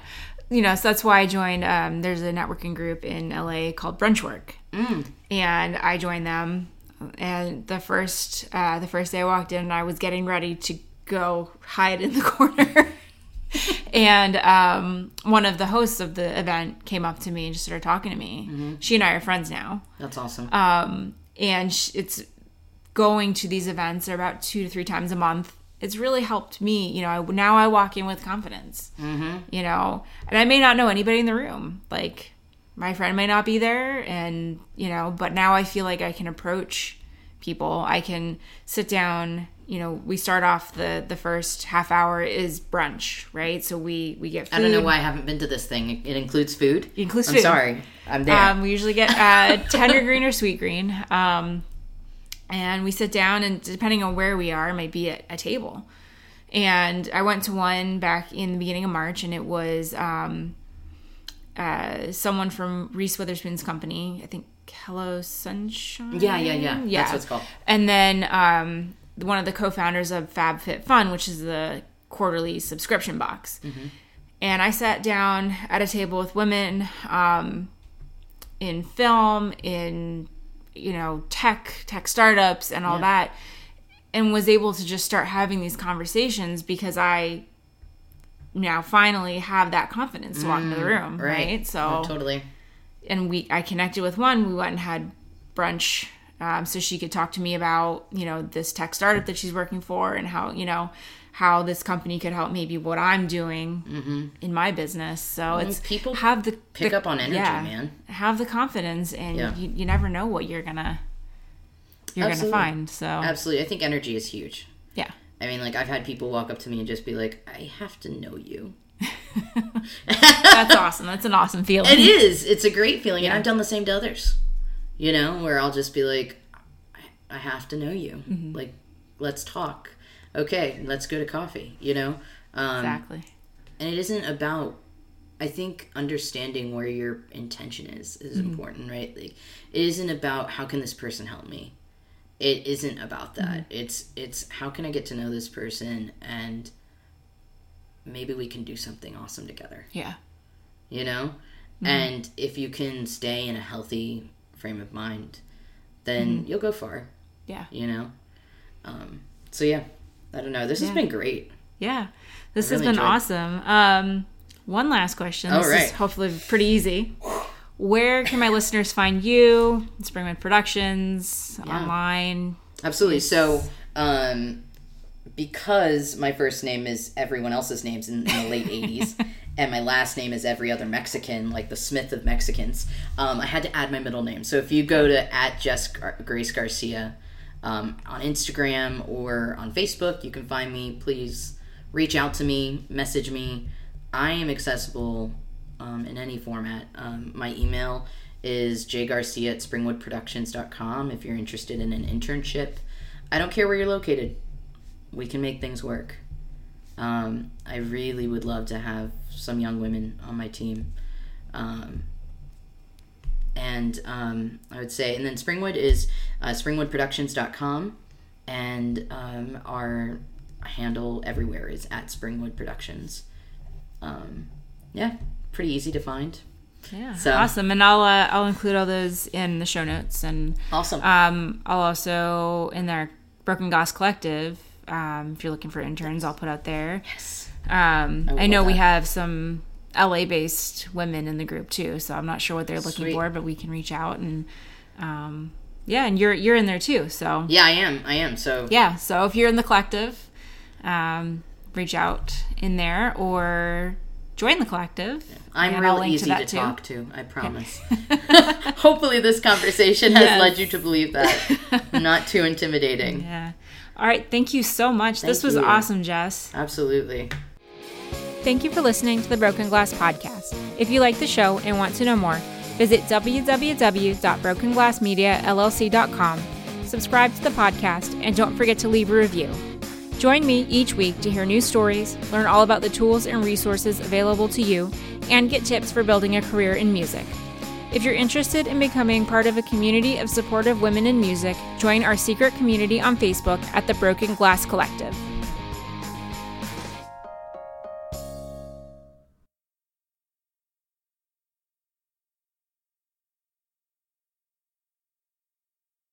S1: you know, so that's why I joined. Um, there's a networking group in LA called Brunchwork,
S2: Mm.
S1: and I joined them. And the first uh, the first day I walked in, I was getting ready to go hide in the corner. and um, one of the hosts of the event came up to me and just started talking to me.
S2: Mm-hmm.
S1: She and I are friends now
S2: That's awesome.
S1: um, and sh- it's going to these events are about two to three times a month it's really helped me you know I, now i walk in with confidence mm-hmm. you know and i may not know anybody in the room like my friend may not be there and you know but now i feel like i can approach people i can sit down you know we start off the the first half hour is brunch right so we we get food.
S2: I don't know why I haven't been to this thing. It, includes food.
S1: It includes
S2: I'm
S1: food.
S2: sorry. I'm there.
S1: Um, we usually get uh, tender green or Sweetgreen. Um, and we sit down, and depending on where we are, it might be at a table. And I went to one back in the beginning of March, and it was um, uh, someone from Reese Witherspoon's company. I think Hello Sunshine.
S2: Yeah, yeah, yeah. That's what it's called.
S1: And then um, one of the co-founders of FabFitFun, which is the quarterly subscription box.
S2: Mm-hmm.
S1: And I sat down at a table with women um, in film, in you know tech, tech startups, and all that, and was able to just start having these conversations because I now finally have that confidence to walk into the room, right? So
S2: Oh, totally.
S1: and we I connected with one. We went and had brunch, um, so she could talk to me about you know this tech startup that she's working for and how you know how this company could help maybe what I'm doing in my business. So it's
S2: people
S1: have the
S2: pick
S1: the-
S2: up on energy, man.
S1: Have the confidence, and
S2: Yeah.
S1: you, you never know what you're gonna you're
S2: Absolutely.
S1: gonna find. So
S2: Absolutely. I think energy is huge.
S1: Yeah,
S2: I mean, like I've had people walk up to me and just be like, "I have to know you."
S1: that's awesome. That's an awesome feeling.
S2: It is. It's a great feeling, and I've done the same to others. You know, where I'll just be like, "I, I have to know you.
S1: Mm-hmm.
S2: Like, let's talk. Okay, let's go to coffee." You know, um,
S1: Exactly.
S2: and it isn't about i think understanding where your intention is is
S1: Mm-hmm.
S2: important right like it isn't about how can this person help me it isn't about that
S1: Mm-hmm.
S2: it's it's how can i get to know this person and maybe we can do something awesome together
S1: Yeah.
S2: you know
S1: Mm-hmm.
S2: and if you can stay in a healthy frame of mind then
S1: Mm-hmm.
S2: you'll go far
S1: Yeah.
S2: you know um so yeah i don't know this has been great
S1: Yeah. This
S2: really
S1: has been
S2: enjoyed-
S1: awesome. Um, one last question.
S2: All
S1: This
S2: right.
S1: is hopefully pretty easy. Where can my listeners find you? Springwood Productions online.
S2: Absolutely. So, um, because my first name is everyone else's names in, in the late 80s and my last name is every other Mexican, like the Smith of Mexicans, um, I had to add my middle name. So if you go to at Jess Grace Garcia um, on Instagram or on Facebook, you can find me. Please reach out to me, message me. I am accessible um, in any format. Um, my email is jgarcia at springwoodproductions.com if you're interested in an internship. I don't care where you're located we can make things work. Um, I really would love to have some young women on my team. Um, and um, I would say, and then Springwood is uh, springwoodproductions.com, and um, our handle everywhere is at Springwood Productions. Yeah, pretty easy to find.
S1: Yeah, so, awesome. And I'll uh, I'll include all those in the show notes, and
S2: awesome.
S1: Um, I'll also in their Broken Glass Collective um, if you're looking for interns, I'll put out there.
S2: Yes.
S1: Um, I, I know we have some LA based women in the group too, so I'm not sure what they're looking Sweet. for, but we can reach out and um, yeah, and you're you're in there too, so
S2: yeah, I am, I am. So
S1: yeah, so if you're in the collective, um, reach out in there or join the collective. Yeah.
S2: I'm real easy to, to talk to. I promise. Hopefully, this conversation has yes. led you to believe that. not too intimidating.
S1: Yeah. All right. Thank you so much. Thank this was you. awesome, Jess.
S2: Absolutely.
S1: Thank you for listening to the Broken Glass Podcast. If you like the show and want to know more, visit www.brokenglassmediallc.com, subscribe to the podcast, and don't forget to leave a review. Join me each week to hear new stories, learn all about the tools and resources available to you, and get tips for building a career in music. If you're interested in becoming part of a community of supportive women in music, join our secret community on Facebook at the Broken Glass Collective.